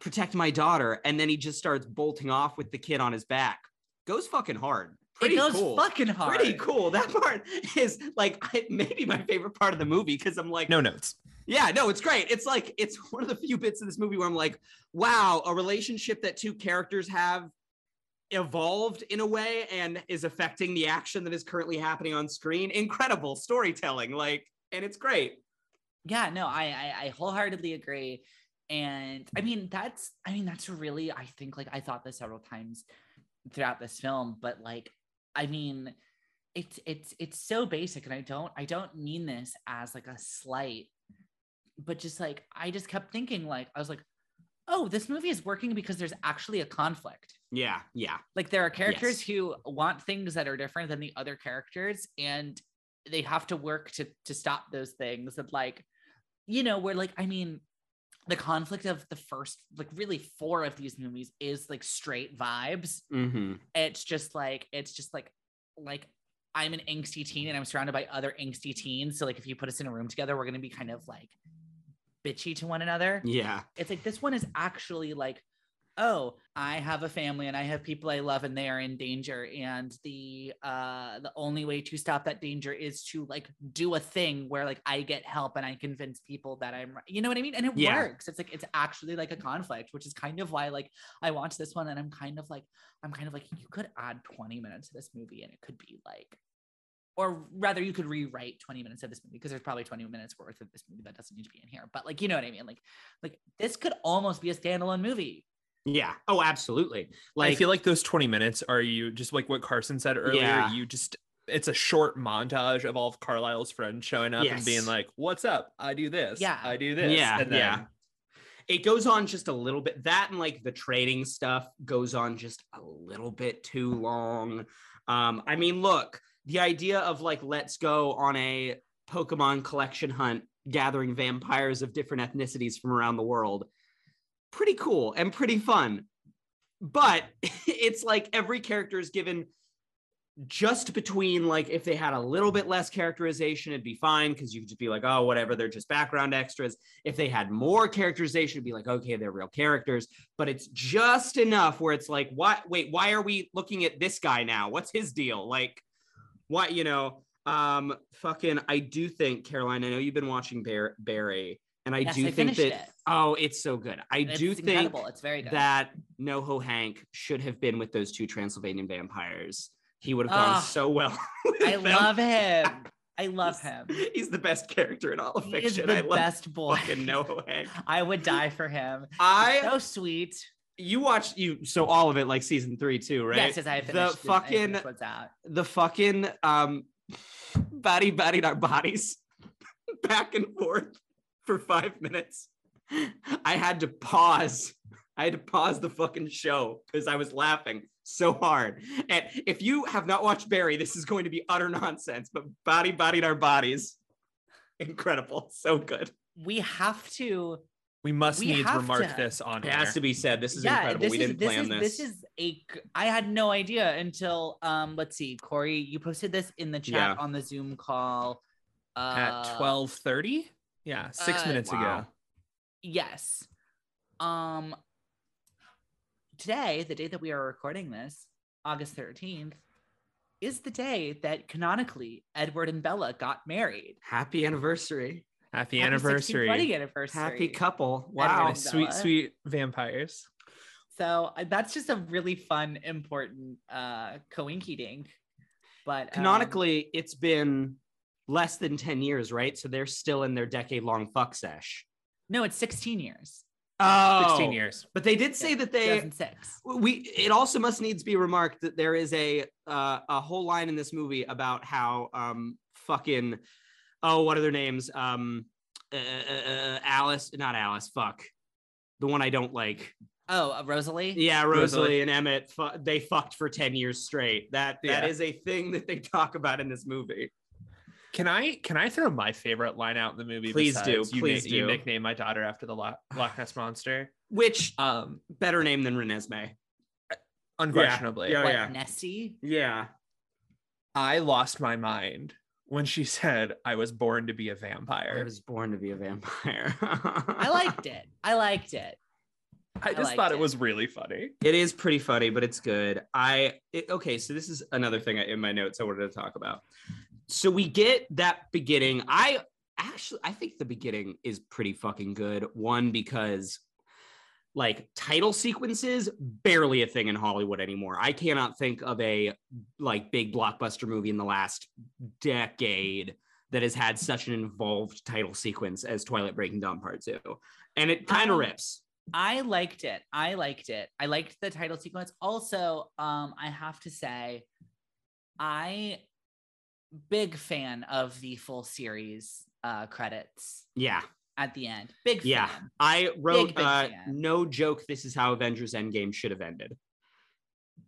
"Protect my daughter," and then he just starts bolting off with the kid on his back, goes fucking hard. Pretty it goes cool. fucking hard. Pretty cool. That part is like I, maybe my favorite part of the movie because I'm like, No notes. yeah, no, it's great. It's like it's one of the few bits of this movie where I'm like, wow, a relationship that two characters have evolved in a way and is affecting the action that is currently happening on screen. Incredible storytelling, like, and it's great. yeah no I, I i wholeheartedly agree and i mean that's i mean that's really i think like i thought this several times throughout this film but like i mean it's it's it's so basic and i don't i don't mean this as like a slight but just like i just kept thinking like i was like oh this movie is working because there's actually a conflict. Yeah, yeah, like there are characters Yes. who want things that are different than the other characters and they have to work to to stop those things. And like you know where like i mean the conflict of the first like really four of these movies is like straight vibes. Mm-hmm. it's just like it's just like like i'm an angsty teen and i'm surrounded by other angsty teens. So like if you put us in a room together we're going to be kind of like bitchy to one another. Yeah, it's like this one is actually like oh i have a family and i have people i love and they are in danger. And the uh the only way to stop that danger is to like do a thing where like i get help and i convince people that i'm right you know what i mean? And it Yeah. works. It's like it's actually like a conflict which is kind of why like i watched this one and i'm kind of like i'm kind of like you could add 20 minutes to this movie and it could be like or rather you could rewrite 20 minutes of this movie because there's probably 20 minutes worth of this movie that doesn't need to be in here but like you know what i mean like like this could almost be a standalone movie yeah. Oh, absolutely. Like, I feel like those 20 minutes are you just like what Carson said earlier. Yeah. You just it's a short montage of all of Carlisle's friends showing up and being like, "What's up? I do this. Yeah. I do this." Yeah, and then, yeah. it goes on just a little bit. That and like the trading stuff goes on just a little bit too long. Um, I mean, look, the idea of like let's go on a Pokemon collection hunt, gathering vampires of different ethnicities from around the world, pretty cool and pretty fun. But it's like every character is given just between like if they had a little bit less characterization, it'd be fine because you could just be like, oh, whatever, they're just background extras. If they had more characterization, it'd be like, okay, they're real characters. But it's just enough where it's like, what? Wait, why are we looking at this guy now? What's his deal? Like, what? You know, um, fucking. I do think Caroline. I know you've been watching Bar- Barry, and I Yes, do I think that. it. Oh, it's so good. I It's do think incredible it's very good that NoHo Hank should have been with those two Transylvanian vampires. He would have gone Ah, so well. i them. love him i love He's- him He's the best character in all of he is fiction. the I love best boy fucking NoHo Hank. i would die for him I so sweet you watched you so all of it like season three too, right? yes yes i the finished I fucking what's out the fucking um body bodied our bodies back and forth for five minutes. I had to pause. I had to pause the fucking show because I was laughing so hard. And if you have not watched Barry, this is going to be utter nonsense. But body bodied our bodies, incredible, so good. we have to We must We needs have remark to- this on It air. has to be said. This is yeah, incredible. this We is, didn't this plan is, this. This is a. I had no idea until um. Let's see, Corey, you posted this in the chat Yeah. on the Zoom call. Uh, At twelve thirty. Yeah, six uh, minutes wow. ago. Yes. Um. Today, the day that we are recording this, August thirteenth, is the day that canonically Edward and Bella got married. Happy anniversary. Happy, Happy anniversary. wedding anniversary. Happy couple. Wow. sweet, sweet vampires. So uh, that's just a really fun, important uh coinky dink. But um, Canonically, it's been less than 10 years, right? So they're still in their decade long fuck sesh. no, it's 16 years. Oh, 16 years. But they did say that they 2006. we it also must needs be remarked that there is a uh, a whole line in this movie about how um fucking oh what are their names um uh, uh, uh, Alice not Alice fuck the one I don't like Oh, uh, Rosalie. yeah Rosalie, Rosalie. and Emmett fu- they fucked for 10 years straight that that Yeah. is a thing that they talk about in this movie Can I can I throw my favorite line out in the movie? Please do, You, please na- you do. nickname my daughter after the Loch, Loch Ness monster. which Um, better name than Renesmee unquestionably, Yeah. what, yeah. Nessie? yeah I lost my mind when she said I was born to be a vampire. I was born to be a vampire I liked it. I liked it. I I just liked thought it. it. was really funny. It is pretty funny, but it's good. I it, okay, so this is another thing in my notes I wanted to talk about. So we get that beginning. I actually I think the beginning is pretty fucking good. One because like title sequences barely a thing in Hollywood anymore. I cannot think of a like big blockbuster movie in the last decade that has had such an involved title sequence as Twilight Breaking Dawn Part 2. And it kind of rips. I liked it. I liked it. I liked the title sequence. Also, um, I have to say, I big fan of the full series uh credits Yeah. At the end. Big fan. Yeah. I wrote, Big, big uh, no joke. This is how Avengers Endgame should have ended.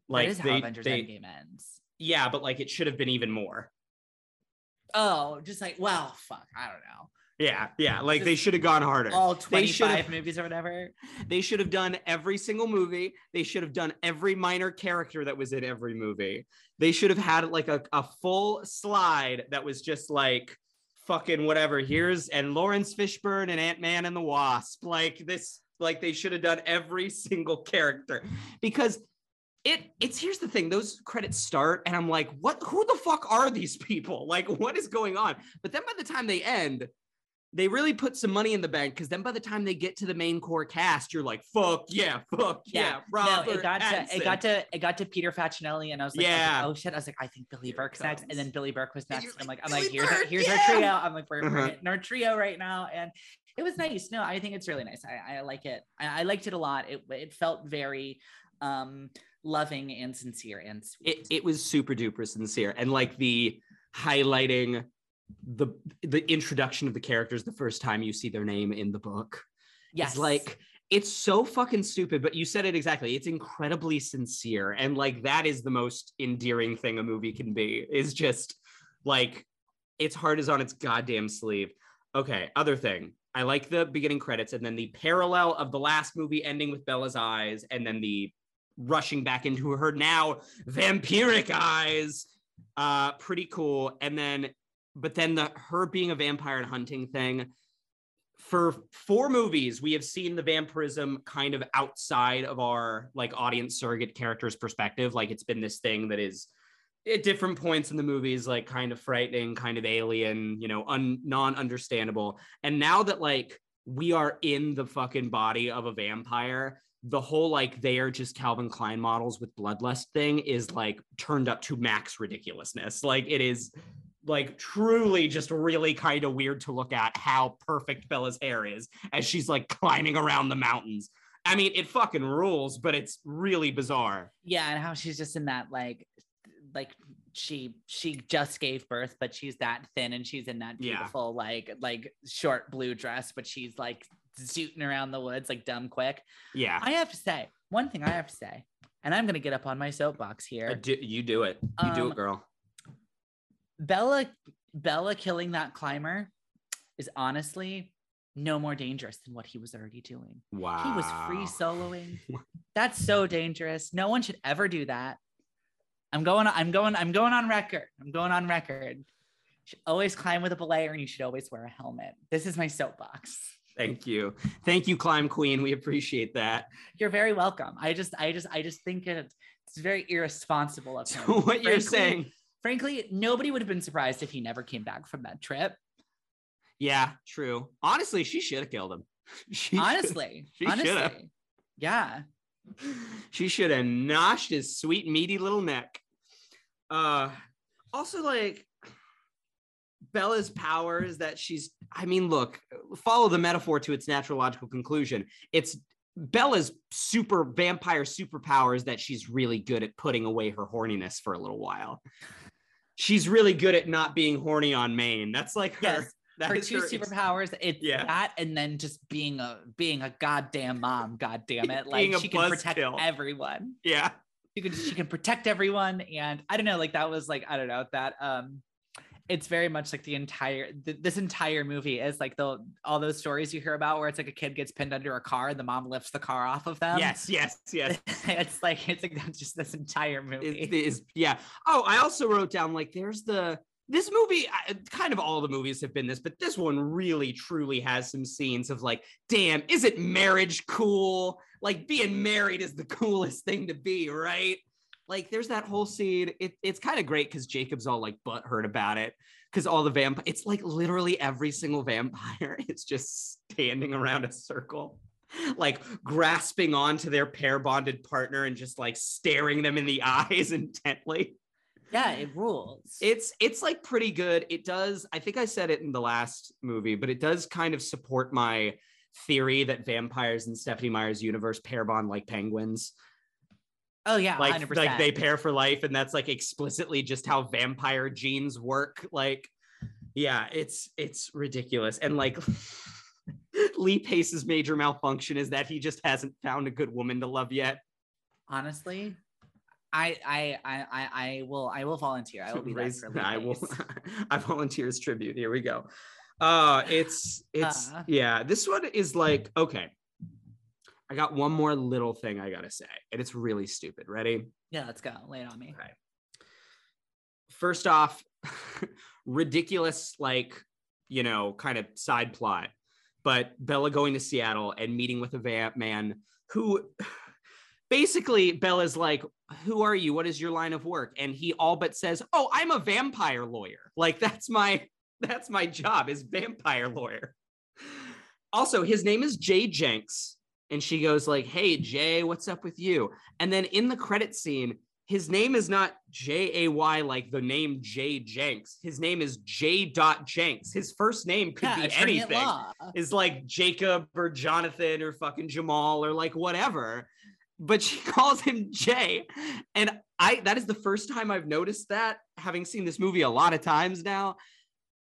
Like that is they, how Avengers they- Endgame ends. yeah, but like it should have been even more. Oh, just like, well, fuck, I don't know. Yeah, yeah. Like they should have gone harder. All They should 25 have- movies or whatever. They should have done every single movie. They should have done every minor character that was in every movie. They should have had like a, a full slide that was just like fucking whatever. Here's and Laurence Fishburne and Ant Man and the Wasp. Like this, like they should have done every single character because it it's here's the thing those credits start and i'm like what who the fuck are these people like what is going on but then by the time they end they really put some money in the bank because then by the time they get to the main core cast you're like fuck yeah fuck yeah, Yeah, Robert no, it got to it got to it got to Peter Facinelli, and I was like, I was like, Yeah. oh shit! I was like, I think Billy Burke's next, and then Billy Burke was next. I'm like, I'm like, here's our, here's yeah! our trio. I'm like, we're, Uh-huh. we're our trio right now, and it was nice. No, I think it's really nice. I, I like it. I, I liked it a lot. It it felt very um loving and sincere and sweet. it, it was super duper sincere and like the highlighting the the introduction of the characters the first time you see their name in the book yes, It's like it's so fucking stupid, but you said it exactly. It's incredibly sincere. And like that is the most endearing thing a movie can be, is just like its heart is on its goddamn sleeve. Okay, other thing. I like the beginning credits and then the parallel of the last movie ending with Bella's eyes and then the rushing back into her now vampiric eyes. Uh pretty cool. And then but then the her being a vampire and hunting thing for four movies we have seen the vampirism kind of outside of our like audience surrogate characters perspective. Like it's been this thing that is at different points in the movies like kind of frightening kind of alien you know un- non-understandable. And now that like we are in the fucking body of a vampire the whole like they are just calvin klein models with bloodlust thing is like turned up to max ridiculousness. Like it is like truly just really kind of weird to look at how perfect Bella's hair is as she's like climbing around the mountains. I mean, it fucking rules, but it's really bizarre. yeah, and how she's just in that like like she she just gave birth, but she's that thin and she's in that Yeah. beautiful like like short blue dress, but she's like zooting around the woods like dumb quick. Yeah. I have to say, one thing I have to say, and I'm gonna get up on my soapbox here. Do- you do it. You do Um, it, girl. Bella Bella killing that climber is honestly no more dangerous than what he was already doing. Wow. He was free soloing. That's so dangerous. No one should ever do that. I'm going I'm going I'm going on record. I'm going on record. You should always climb with a belayer and you should always wear a helmet. This is my soapbox. Thank you. Thank you, Climb Queen. We appreciate that. You're very welcome. I just I just I just think it, it's very irresponsible of him. What you're saying, Frankly, nobody would have been surprised if he never came back from that trip. yeah, true. Honestly, she should have killed him. She honestly, honestly. Yeah. she should have noshed his sweet meaty little neck. Uh also like Bella's power is that she's I mean look, follow the metaphor to its natural logical conclusion. It's Bella's super vampire superpowers that she's really good at putting away her horniness for a little while. She's really good at not being horny on main. That's like her. Yes. that Her two her superpowers, it's Yeah. that and then just being a being a goddamn mom, god damn it. Like she can protect everyone. Yeah. She can she can protect everyone. And I don't know, like that was like, I don't know, that um it's very much like the entire th- this entire movie is like the all those stories you hear about where it's like a kid gets pinned under a car and the mom lifts the car off of them. yes, yes, yes. it's like it's like that's just this entire movie. It is yeah. Oh, I also wrote down like there's the this movie. Kind of all the movies have been this, but this one really truly has some scenes of like, damn, is it marriage cool? Like being married is the coolest thing to be, right? Like there's that whole scene. It, it's kind of great because Jacob's all like butthurt about it because all the vampire. It's like literally every single vampire is just standing around a circle like grasping onto their pair bonded partner and just like staring them in the eyes intently. yeah, it rules. It's it's like pretty good. It does. I think I said it in the last movie, but it does kind of support my theory that vampires in Stephenie Meyer's universe pair bond like penguins. Oh yeah, Like 100%. like they pair for life, and that's like explicitly just how vampire genes work. Like, yeah, it's it's ridiculous. And like Lee Pace's major malfunction is that he just hasn't found a good woman to love yet. honestly I, I i i i will i will volunteer i will be Raise- for Lee I will. I volunteer as tribute. Here we go. Uh, it's it's Uh. yeah. This one is like okay. I got one more little thing I gotta say, and it's really stupid. Ready? yeah let's go lay it on me Okay. First off, ridiculous like you know kind of side plot, but Bella going to Seattle and meeting with a vamp man who. Basically, Bella's like, Who are you? What is your line of work? And he all but says, Oh, I'm a vampire lawyer. Like, that's my that's my job is vampire lawyer. Also, his name is Jay Jenks. And she goes like, Hey Jay, what's up with you? And then in the credit scene, his name is not J-A-Y like the name Jay Jenks. His name is J. Dot Jenks. His first name could yeah, be anything is like Jacob or Jonathan or fucking Jamal or like whatever. But she calls him Jay. And I that is the first time I've noticed that, having seen this movie a lot of times now.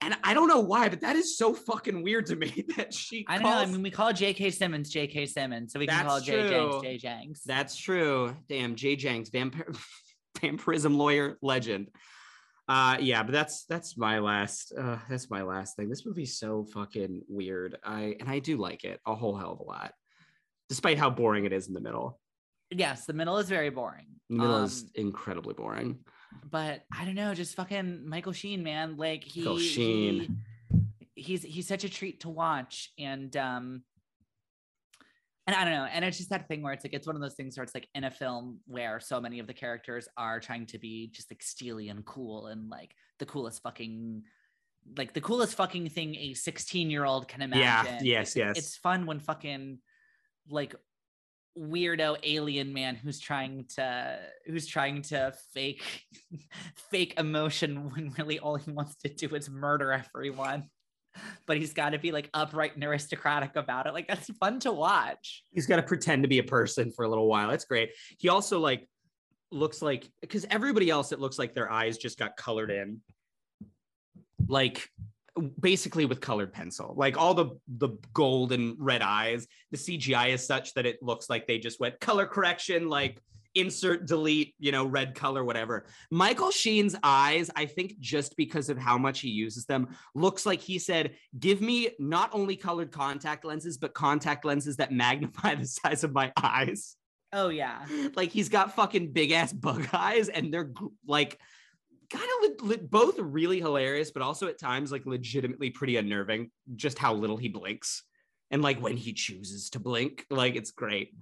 And I don't know why, but that is so fucking weird to me that she I don't know. I mean, we call J.K. Simmons J.K. Simmons, so we can That's call J. Jenks true. J. Jenks. That's true. Damn, Jay Jenks, vampire vampirism lawyer legend. Uh yeah, but that's that's my last uh that's my last thing. This movie's so fucking weird. I and I do like it a whole hell of a lot. Despite how boring it is in the middle. yes, the middle is very boring. The middle Um, is incredibly boring. But I don't know, just fucking Michael Sheen, man. Like he, Michael Sheen. he- he's he's such a treat to watch, and um, and I don't know, and it's just that thing where it's like it's one of those things where it's like in a film where so many of the characters are trying to be just like steely and cool and like the coolest fucking. Like the coolest fucking thing a 16 year old can imagine. Yeah, yes, It's- yes. It's fun when fucking like weirdo alien man who's trying to who's trying to fake fake emotion when really all he wants to do is murder everyone but he's got to be like upright and aristocratic about it like that's fun to watch He's got to pretend to be a person for a little while. It's great. He also like looks like because everybody else it looks like their eyes just got colored in. Like basically with colored pencil. Like all the the gold and red eyes, the CGI is such that it looks like they just went color correction like insert delete you know red color whatever michael sheen's eyes i think just because of how much he uses them looks like he said give me not only colored contact lenses but contact lenses that magnify the size of my eyes Oh yeah. like he's got fucking big ass bug eyes and they're like kind of le- le- both really hilarious but also at times like legitimately pretty unnerving just how little he blinks and like when he chooses to blink like it's great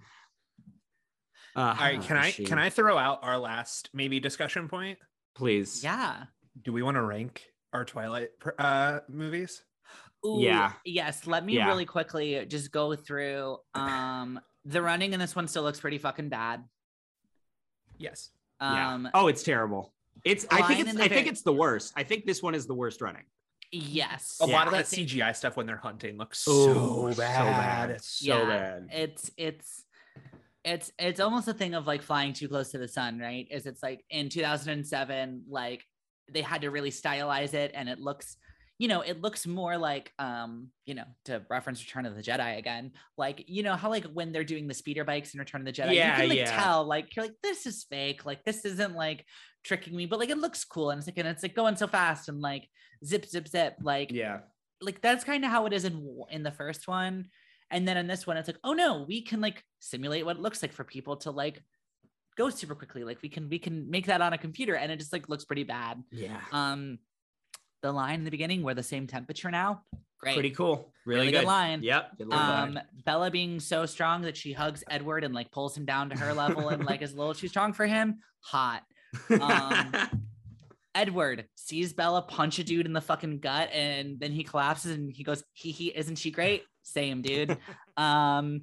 uh, All right, can I can I throw out our last maybe discussion point? please Yeah. Do we want to rank our Twilight uh movies? Ooh, Yeah. Yes. Let me Yeah. really quickly just go through. Um, the running in this one still looks pretty fucking bad. Yes. yeah. Um, oh it's terrible it's i think it's the i think it's the worst i think this one is the worst running yes. A lot of that think CGI stuff when they're hunting looks Oh, so so bad. bad. So Yeah. bad. It's it's it's it's almost a thing of like flying too close to the sun, right? Is it's like in 2007, like they had to really stylize it, and it looks, you know, it looks more like, um, you know, to reference Return of the Jedi again, like you know how like when they're doing the speeder bikes in Return of the Jedi, Yeah, you can like yeah. tell, like you're like this is fake, like this isn't like tricking me, but like it looks cool, and it's like and it's like going so fast and like zip zip zip, like yeah. like that's kind of how it is in in the first one and then in this one it's like oh no we can like simulate what it looks like for people to like go super quickly like we can we can make that on a computer and it just like looks pretty bad. Yeah. Um the line in the beginning we're the same temperature now great pretty cool really, Really good good line. yep good line. um bella being so strong that she hugs edward and like pulls him down to her level and like is a little too strong for him hot um, Edward sees Bella punch a dude in the fucking gut and then he collapses and he goes, he he isn't she great? Same dude. Um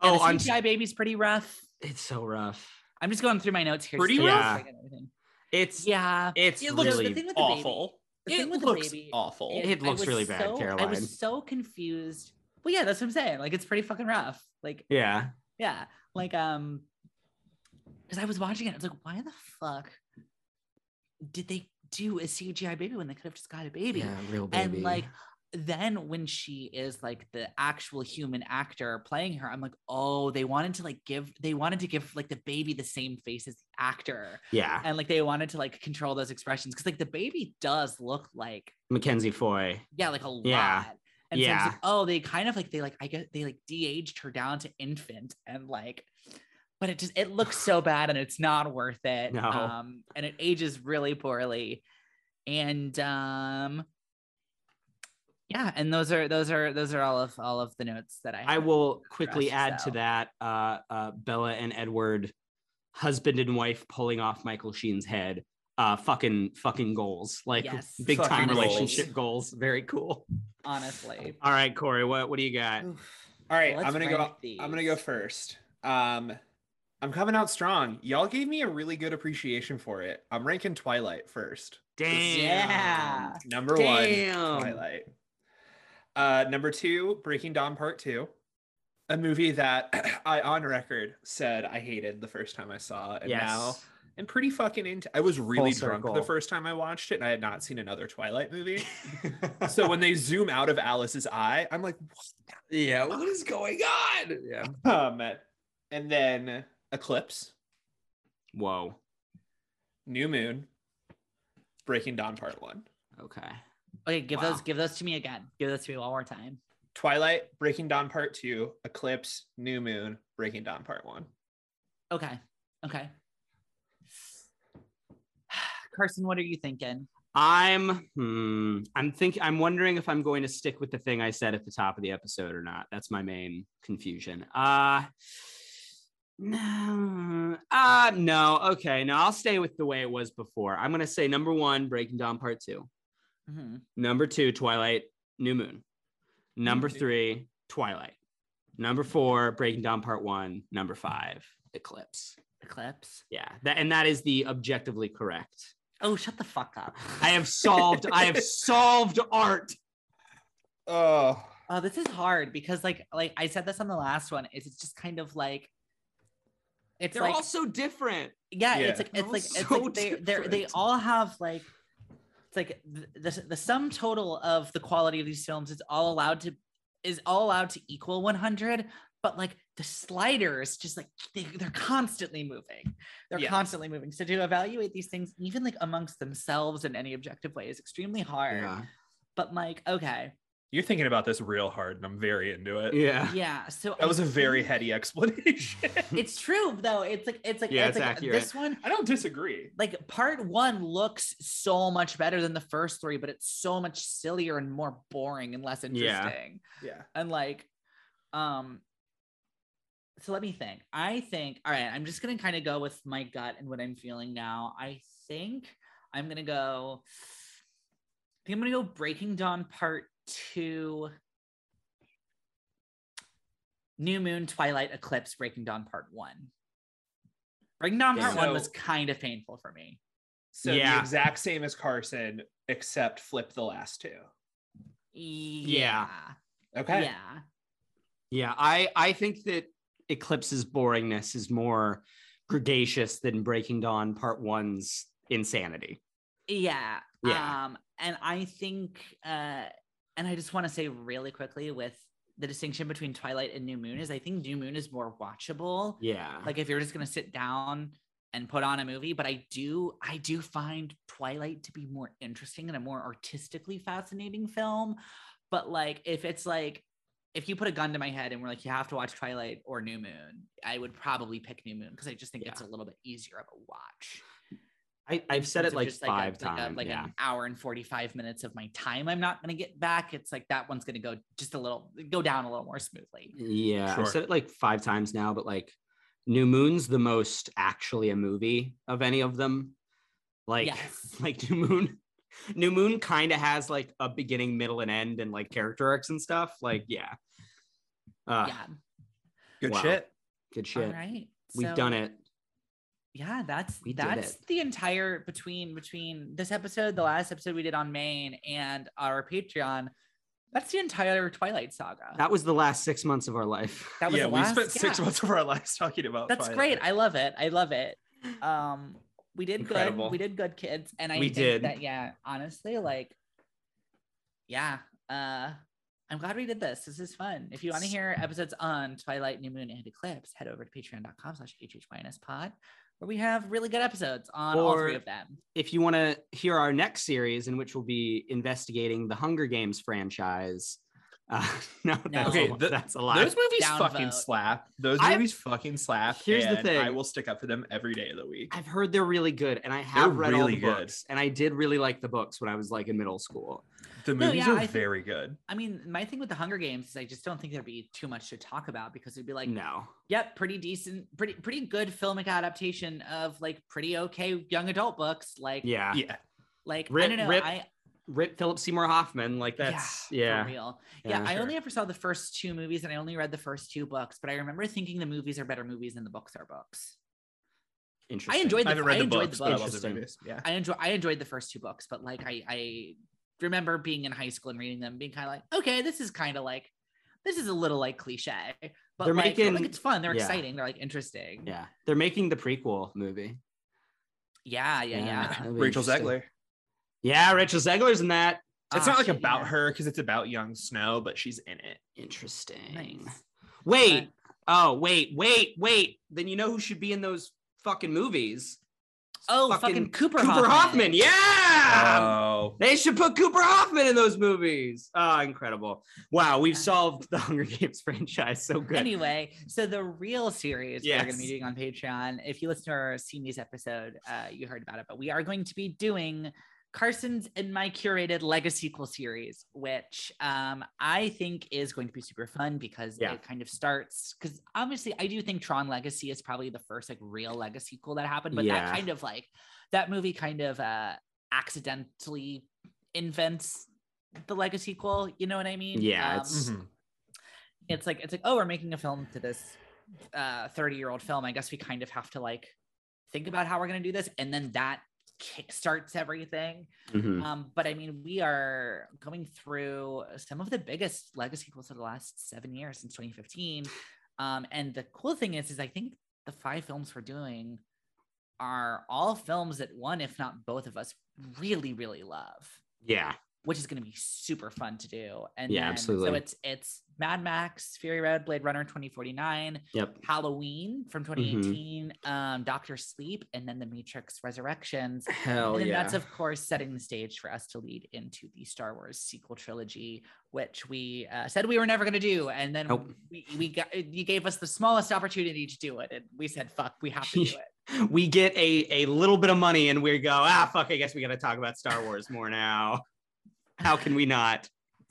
oh on the CGI baby's pretty rough. it's so rough I'm just going through my notes here. Pretty rough? check and everything. It's Yeah. it's It looks- really thing with the Awful. The it thing with the looks baby awful. It I looks really bad, so- I was so confused. Well, yeah, that's what I'm saying. Like it's pretty fucking rough. Like, yeah yeah. Like, um, because I was watching it, I was like, why the fuck did they do a CGI baby when they could have just got a baby? yeah real baby. and like then when she is like the actual human actor playing her i'm like oh they wanted to like give they wanted to give like the baby the same face as the actor. Yeah. And like they wanted to like control those expressions because like the baby does look like mackenzie foy. Yeah like a lot. Yeah. and so like, oh they kind of like they like i guess they like de-aged her down to infant and like but it just it looks so bad and it's not worth it No. um and it ages really poorly. And um yeah and those are those are those are all of all of the notes that i I will quickly add so. to that uh, uh, Bella and Edward, husband and wife pulling off Michael Sheen's head. Uh, fucking fucking goals, like Yes. big time Fucking goals. relationship goals. Very cool. honestly All right, Corey, what what do you got? All right, Let's I'm gonna go. rank I'm gonna go first. Um, I'm coming out strong. Y'all gave me a really good appreciation for it. I'm ranking Twilight first. Damn. Yeah. Number Damn. one, Twilight. Uh, number two, Breaking Dawn Part Two, a movie that I, on record, said I hated the first time I saw it, and now Yes. I'm pretty fucking into. I was really drunk circle. the first time I watched it, and I had not seen another Twilight movie. so when they zoom out of Alice's eye, I'm like, yeah, what is going on? Yeah. Um, and then Eclipse, Whoa. New Moon, Breaking Dawn Part One, Okay. Okay give Wow. those give those to me again give those to me one more time Twilight, Breaking Dawn Part Two, Eclipse, New Moon, Breaking Dawn Part One. okay okay carson what are you thinking I'm hmm, I'm thinking I'm wondering if I'm going to stick with the thing I said at the top of the episode or not. That's my main confusion. Uh no. Uh no. Okay. No, I'll stay with the way it was before. I'm gonna say number one, Breaking Dawn Part Two. Mhm. Number two, Twilight, New Moon. Number Mhm. three, Twilight. Number four, Breaking Dawn Part One. Number five, Eclipse. eclipse Yeah, that and that is the objectively correct. oh shut the fuck up I have solved. I have solved art. Oh, Oh, this is hard because like like I said this on the last one. Is it's just kind of like it's They're like all so different. yeah, Yeah. it's like They're it's all like it's so like they they they all have like it's like the, the the sum total of the quality of these films is all allowed to is all allowed to equal 100 but like the sliders just like they, they're constantly moving they're Yes. constantly moving so to evaluate these things even like amongst themselves in any objective way is extremely hard Yeah. but like okay You're thinking about this real hard, and I'm very into it. Yeah. yeah so That was a very heady explanation. it's true though it's like it's like Yeah, it's it's like accurate. this one I don't disagree. like part one looks so much better than the first three but it's so much sillier and more boring and less Yeah. interesting Yeah. and like um so let me think i think all right i'm just gonna kind of go with my gut and what i'm feeling now i think i'm gonna go i think i'm gonna go breaking dawn part two new moon twilight eclipse breaking dawn part one breaking dawn part one was kind of painful for me So Yeah. the exact same as Carson, except flip the last two. yeah Okay. yeah Yeah, I I think that Eclipse's boringness is more gradacious than Breaking Dawn Part One's insanity. Yeah. Yeah. Um, and I think uh and I just want to say really quickly with the distinction between Twilight and New Moon is I think New Moon is more watchable. Yeah, Like if you're just gonna sit down and put on a movie, but I do I do find Twilight to be more interesting and a more artistically fascinating film. But like if it's like if you put a gun to my head and we're like you have to watch Twilight or New Moon, I would probably pick New Moon because I just think it's a little bit easier of a watch. I, I've said it instead of like five a, times. Like, a, like yeah, an hour and 45 minutes of my time I'm not going to get back. It's like that one's going to go just a little, go down a little more smoothly. yeah. Sure. I've said it like five times now, but like New Moon's the most actually a movie of any of them. Like, Yes. like New Moon. New Moon kind of has like a beginning, middle, and end, and like character arcs and stuff. Like, yeah, uh, yeah. Good Wow. shit. good shit. All right. We've So, done it. Yeah. That's, We that's the entire between, between this episode, the last episode we did on main and our Patreon. That's the entire Twilight saga. That was the last six months of our life. That was yeah, the we last, spent six yeah. months of our lives talking about. That's Twilight. great. I love it. I love it. Um, we did Incredible. good. We did good, kids. And I We think did. that yeah, honestly, like, yeah. Uh, I'm glad we did this. This is fun. If you want to hear episodes on Twilight, New Moon, and Eclipse, head over to patreon.com slash pod, where we have really good episodes on all three of them. if you want to hear our next series, in which we'll be investigating the Hunger Games franchise, uh, no, that's, Okay, a, the- that's a lot. Those movies Downvote. fucking slap. Those I've- movies fucking slap. Here's the thing. I will stick up for them every day of the week. I've heard they're really good, and I have read all the good. books, and I did really like the books when I was like in middle school. The No, movies yeah, are I think- very good. I mean, my thing with the Hunger Games is I just don't think there'd be too much to talk about because it'd be like, no, yep, pretty decent, pretty pretty good filmic adaptation of like pretty okay young adult books. Like, yeah, Yeah. like I Rip- don't know, rip I Rip Philip Seymour Hoffman, like that's yeah, for real. Yeah, Yeah, I sure. only ever saw the first two movies and I only read the first two books, but I remember thinking the movies are better movies than the books are books. interesting. I enjoyed I the, haven't read I the enjoyed books, the but I books. love the Interesting. Yeah. I enjoy I enjoyed the first two books, but like I I remember being in high school and reading them, being kind of like, okay, this is kind of like this is a little like cliche, but They're like, but, like it's fun. They're yeah. exciting. They're like interesting. Yeah, they're making the prequel movie. yeah, yeah, yeah. that'll Rachel. Zegler. Yeah, Rachel Zegler's in that. It's Ah, not like shit, about yeah. her because it's about young Snow, but she's in it. Interesting. Nice. Wait. Oh, wait, wait, wait. Then you know who should be in those fucking movies? Oh, fucking, Cooper, Cooper Hoffman. Yeah. Oh, They should put Cooper Hoffman in those movies. Oh, incredible. Wow, we've solved the Hunger Games franchise so good. Anyway, so the real series we're going to be doing on Patreon. If you listen to our Seniors episode, uh, you heard about it, but we are going to be doing Carson's in my curated Legacy sequel series, which um, I think is going to be super fun because Yeah. it kind of starts. Because obviously, I do think Tron Legacy is probably the first like real Legacy sequel that happened, but Yeah. that kind of like that movie kind of uh, accidentally invents the Legacy sequel. You know what I mean? Yeah, Um, it's- Mhm. it's like it's like oh we're making a film to this uh 30 year old film i guess we kind of have to like think about how we're going to do this and then that kickstarts everything Mhm. um but i mean we are going through some of the biggest legacy sequels of the last seven years since 2015 um and the cool thing is is i think the five films we're doing are all films that one if not both of us really really love Yeah. which is going to be super fun to do. And Yeah, then, absolutely. So it's it's Mad Max, Fury Road, Blade Runner 2049, Yep. Halloween from Mm-hmm. 2018, um, Doctor Sleep, and then The Matrix Resurrections. Hell and then yeah. that's of course setting the stage for us to lead into the Star Wars sequel trilogy, which we uh, said we were never going to do, and then Nope. we, we got you gave us the smallest opportunity to do it, and we said, "Fuck, we have to do it." we get a a little bit of money and we go ah fuck i guess we got to talk about star wars more now how can we not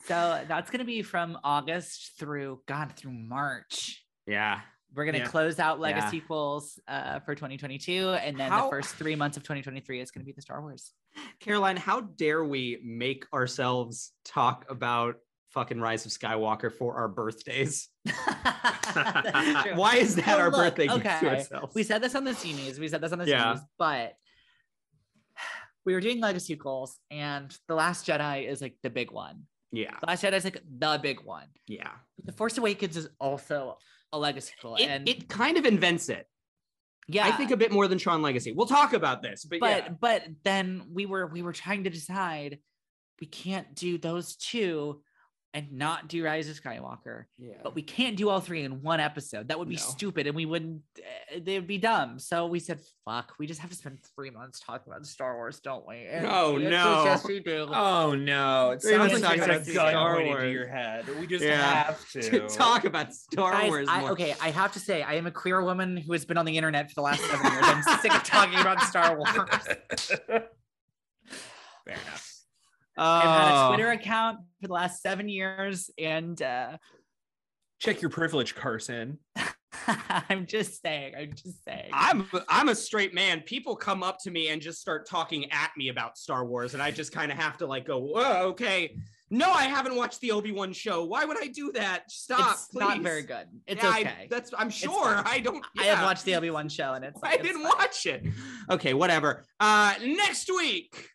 So that's going to be from August through God through March. yeah We're going to Yeah. close out Lego Yeah. sequels uh, for 2022, and then How- the first three months of 2023 is going to be the Star Wars. caroline how dare we make ourselves talk about fucking rise of skywalker for our birthdays why is that Well, our look, birthday gift to okay. ourselves We said this on the Zines. We said this on the Yeah. Zines, but we were doing Lego sequels, and The Last Jedi is like the big one. Yeah. Last Jedi is like the big one. yeah. The Force Awakens is also a legacy it, and it kind of invents it. Yeah, i think a bit more than tron legacy. We'll talk about this but, but yeah. but then we were we were trying to decide we can't do those two and not do Rise of Skywalker, yeah but we can't do all three in one episode. That would be No. stupid, and we wouldn't. Uh, they'd be dumb. So we said, "Fuck, we just have to spend three months talking about Star Wars, don't we?" And Oh, yes, no. yes, we do. Oh no! It sounds like you got a gun Star Wars. to your head. We just Yeah. have to to talk about star Guys, wars I, okay, I have to say, I am a queer woman who has been on the internet for the last seven years. I'm sick of talking about Star Wars. Fair enough. I've had a Oh. Twitter account for the last seven years, and uh, Check your privilege, Carson. I'm just saying. I'm just saying. I'm I'm a straight man. People come up to me and just start talking at me about Star Wars, and I just kind of have to like go, Whoa, okay. No, I haven't watched the Obi Wan show. Why would I do that? Stop, it's please. not very good. It's Yeah, I- okay. that's I'm sure. I don't. I have watched the Obi Wan show, and it's. I it's didn't fine. watch it. Okay, whatever. Uh, next week.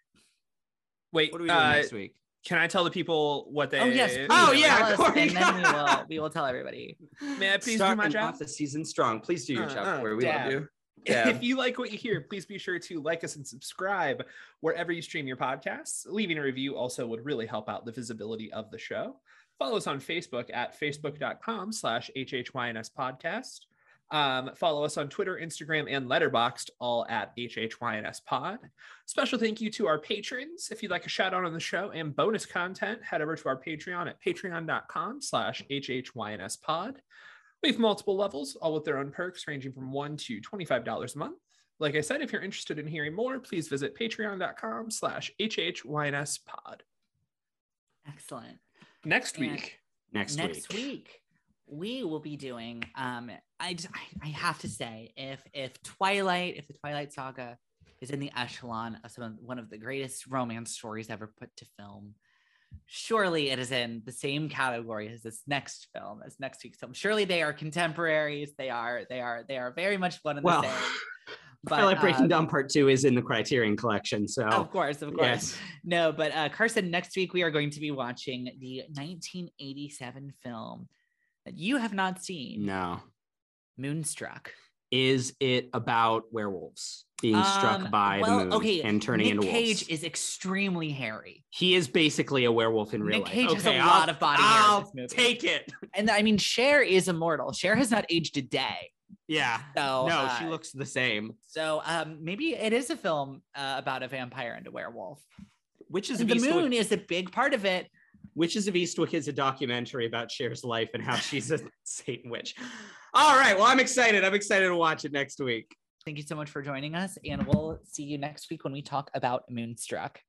Wait, What are we doing uh, next week? can I tell the people what they? Oh yes. Please, Oh, yeah, tell us, and then we will we will tell everybody. May I please do Start my and job? off the season strong. Please do your Uh, job, uh, Corey. We dab. love you. Yeah. If you like what you hear, please be sure to like us and subscribe wherever you stream your podcasts. Leaving a review also would really help out the visibility of the show. Follow us on Facebook at facebook.com slash HHYNS podcast. Um, follow us on Twitter, Instagram, and Letterboxd, all at HHYNS pod. Special thank you to our patrons. If you'd like a shout out on the show and bonus content, head over to our Patreon at patreon.com slash HHYNS pod. We have multiple levels, all with their own perks, ranging from one to $25 a month. Like I said, if you're interested in hearing more, please visit patreon.com slash HHYNS pod. Excellent. Next And- week, Next, week. Next week. week. We will be doing. Um, I just I, I have to say, if if Twilight, if the Twilight Saga is in the echelon of some of, one of the greatest romance stories ever put to film, surely it is in the same category as this next film, as next week's film. Surely they are contemporaries. They are they are they are very much one and Well, the same. But, Twilight Breaking uh, Dawn Part Two is in the Criterion Collection, so Of course, of course. yes. No, but uh, Carson, next week we are going to be watching the 1987 film that you have not seen, No. Moonstruck. Is it about werewolves being struck Um, by well, the moon okay, and turning Nick into Cage wolves? is extremely hairy, he is basically a werewolf in real Nick life. Cage has a Okay, lot I'll- of body hair I'll this movie. take it. and I mean Cher is immortal. Cher has not aged a day, Yeah. so no, uh, she looks the same. So um, maybe it is a film uh, about a vampire and a werewolf. Witches And of the moon is a big part of it. Witches of Eastwick is a documentary about Cher's life and how she's a Satan witch. All right. Well, I'm excited. I'm excited to watch it next week. Thank you so much for joining us, and we'll see you next week when we talk about Moonstruck.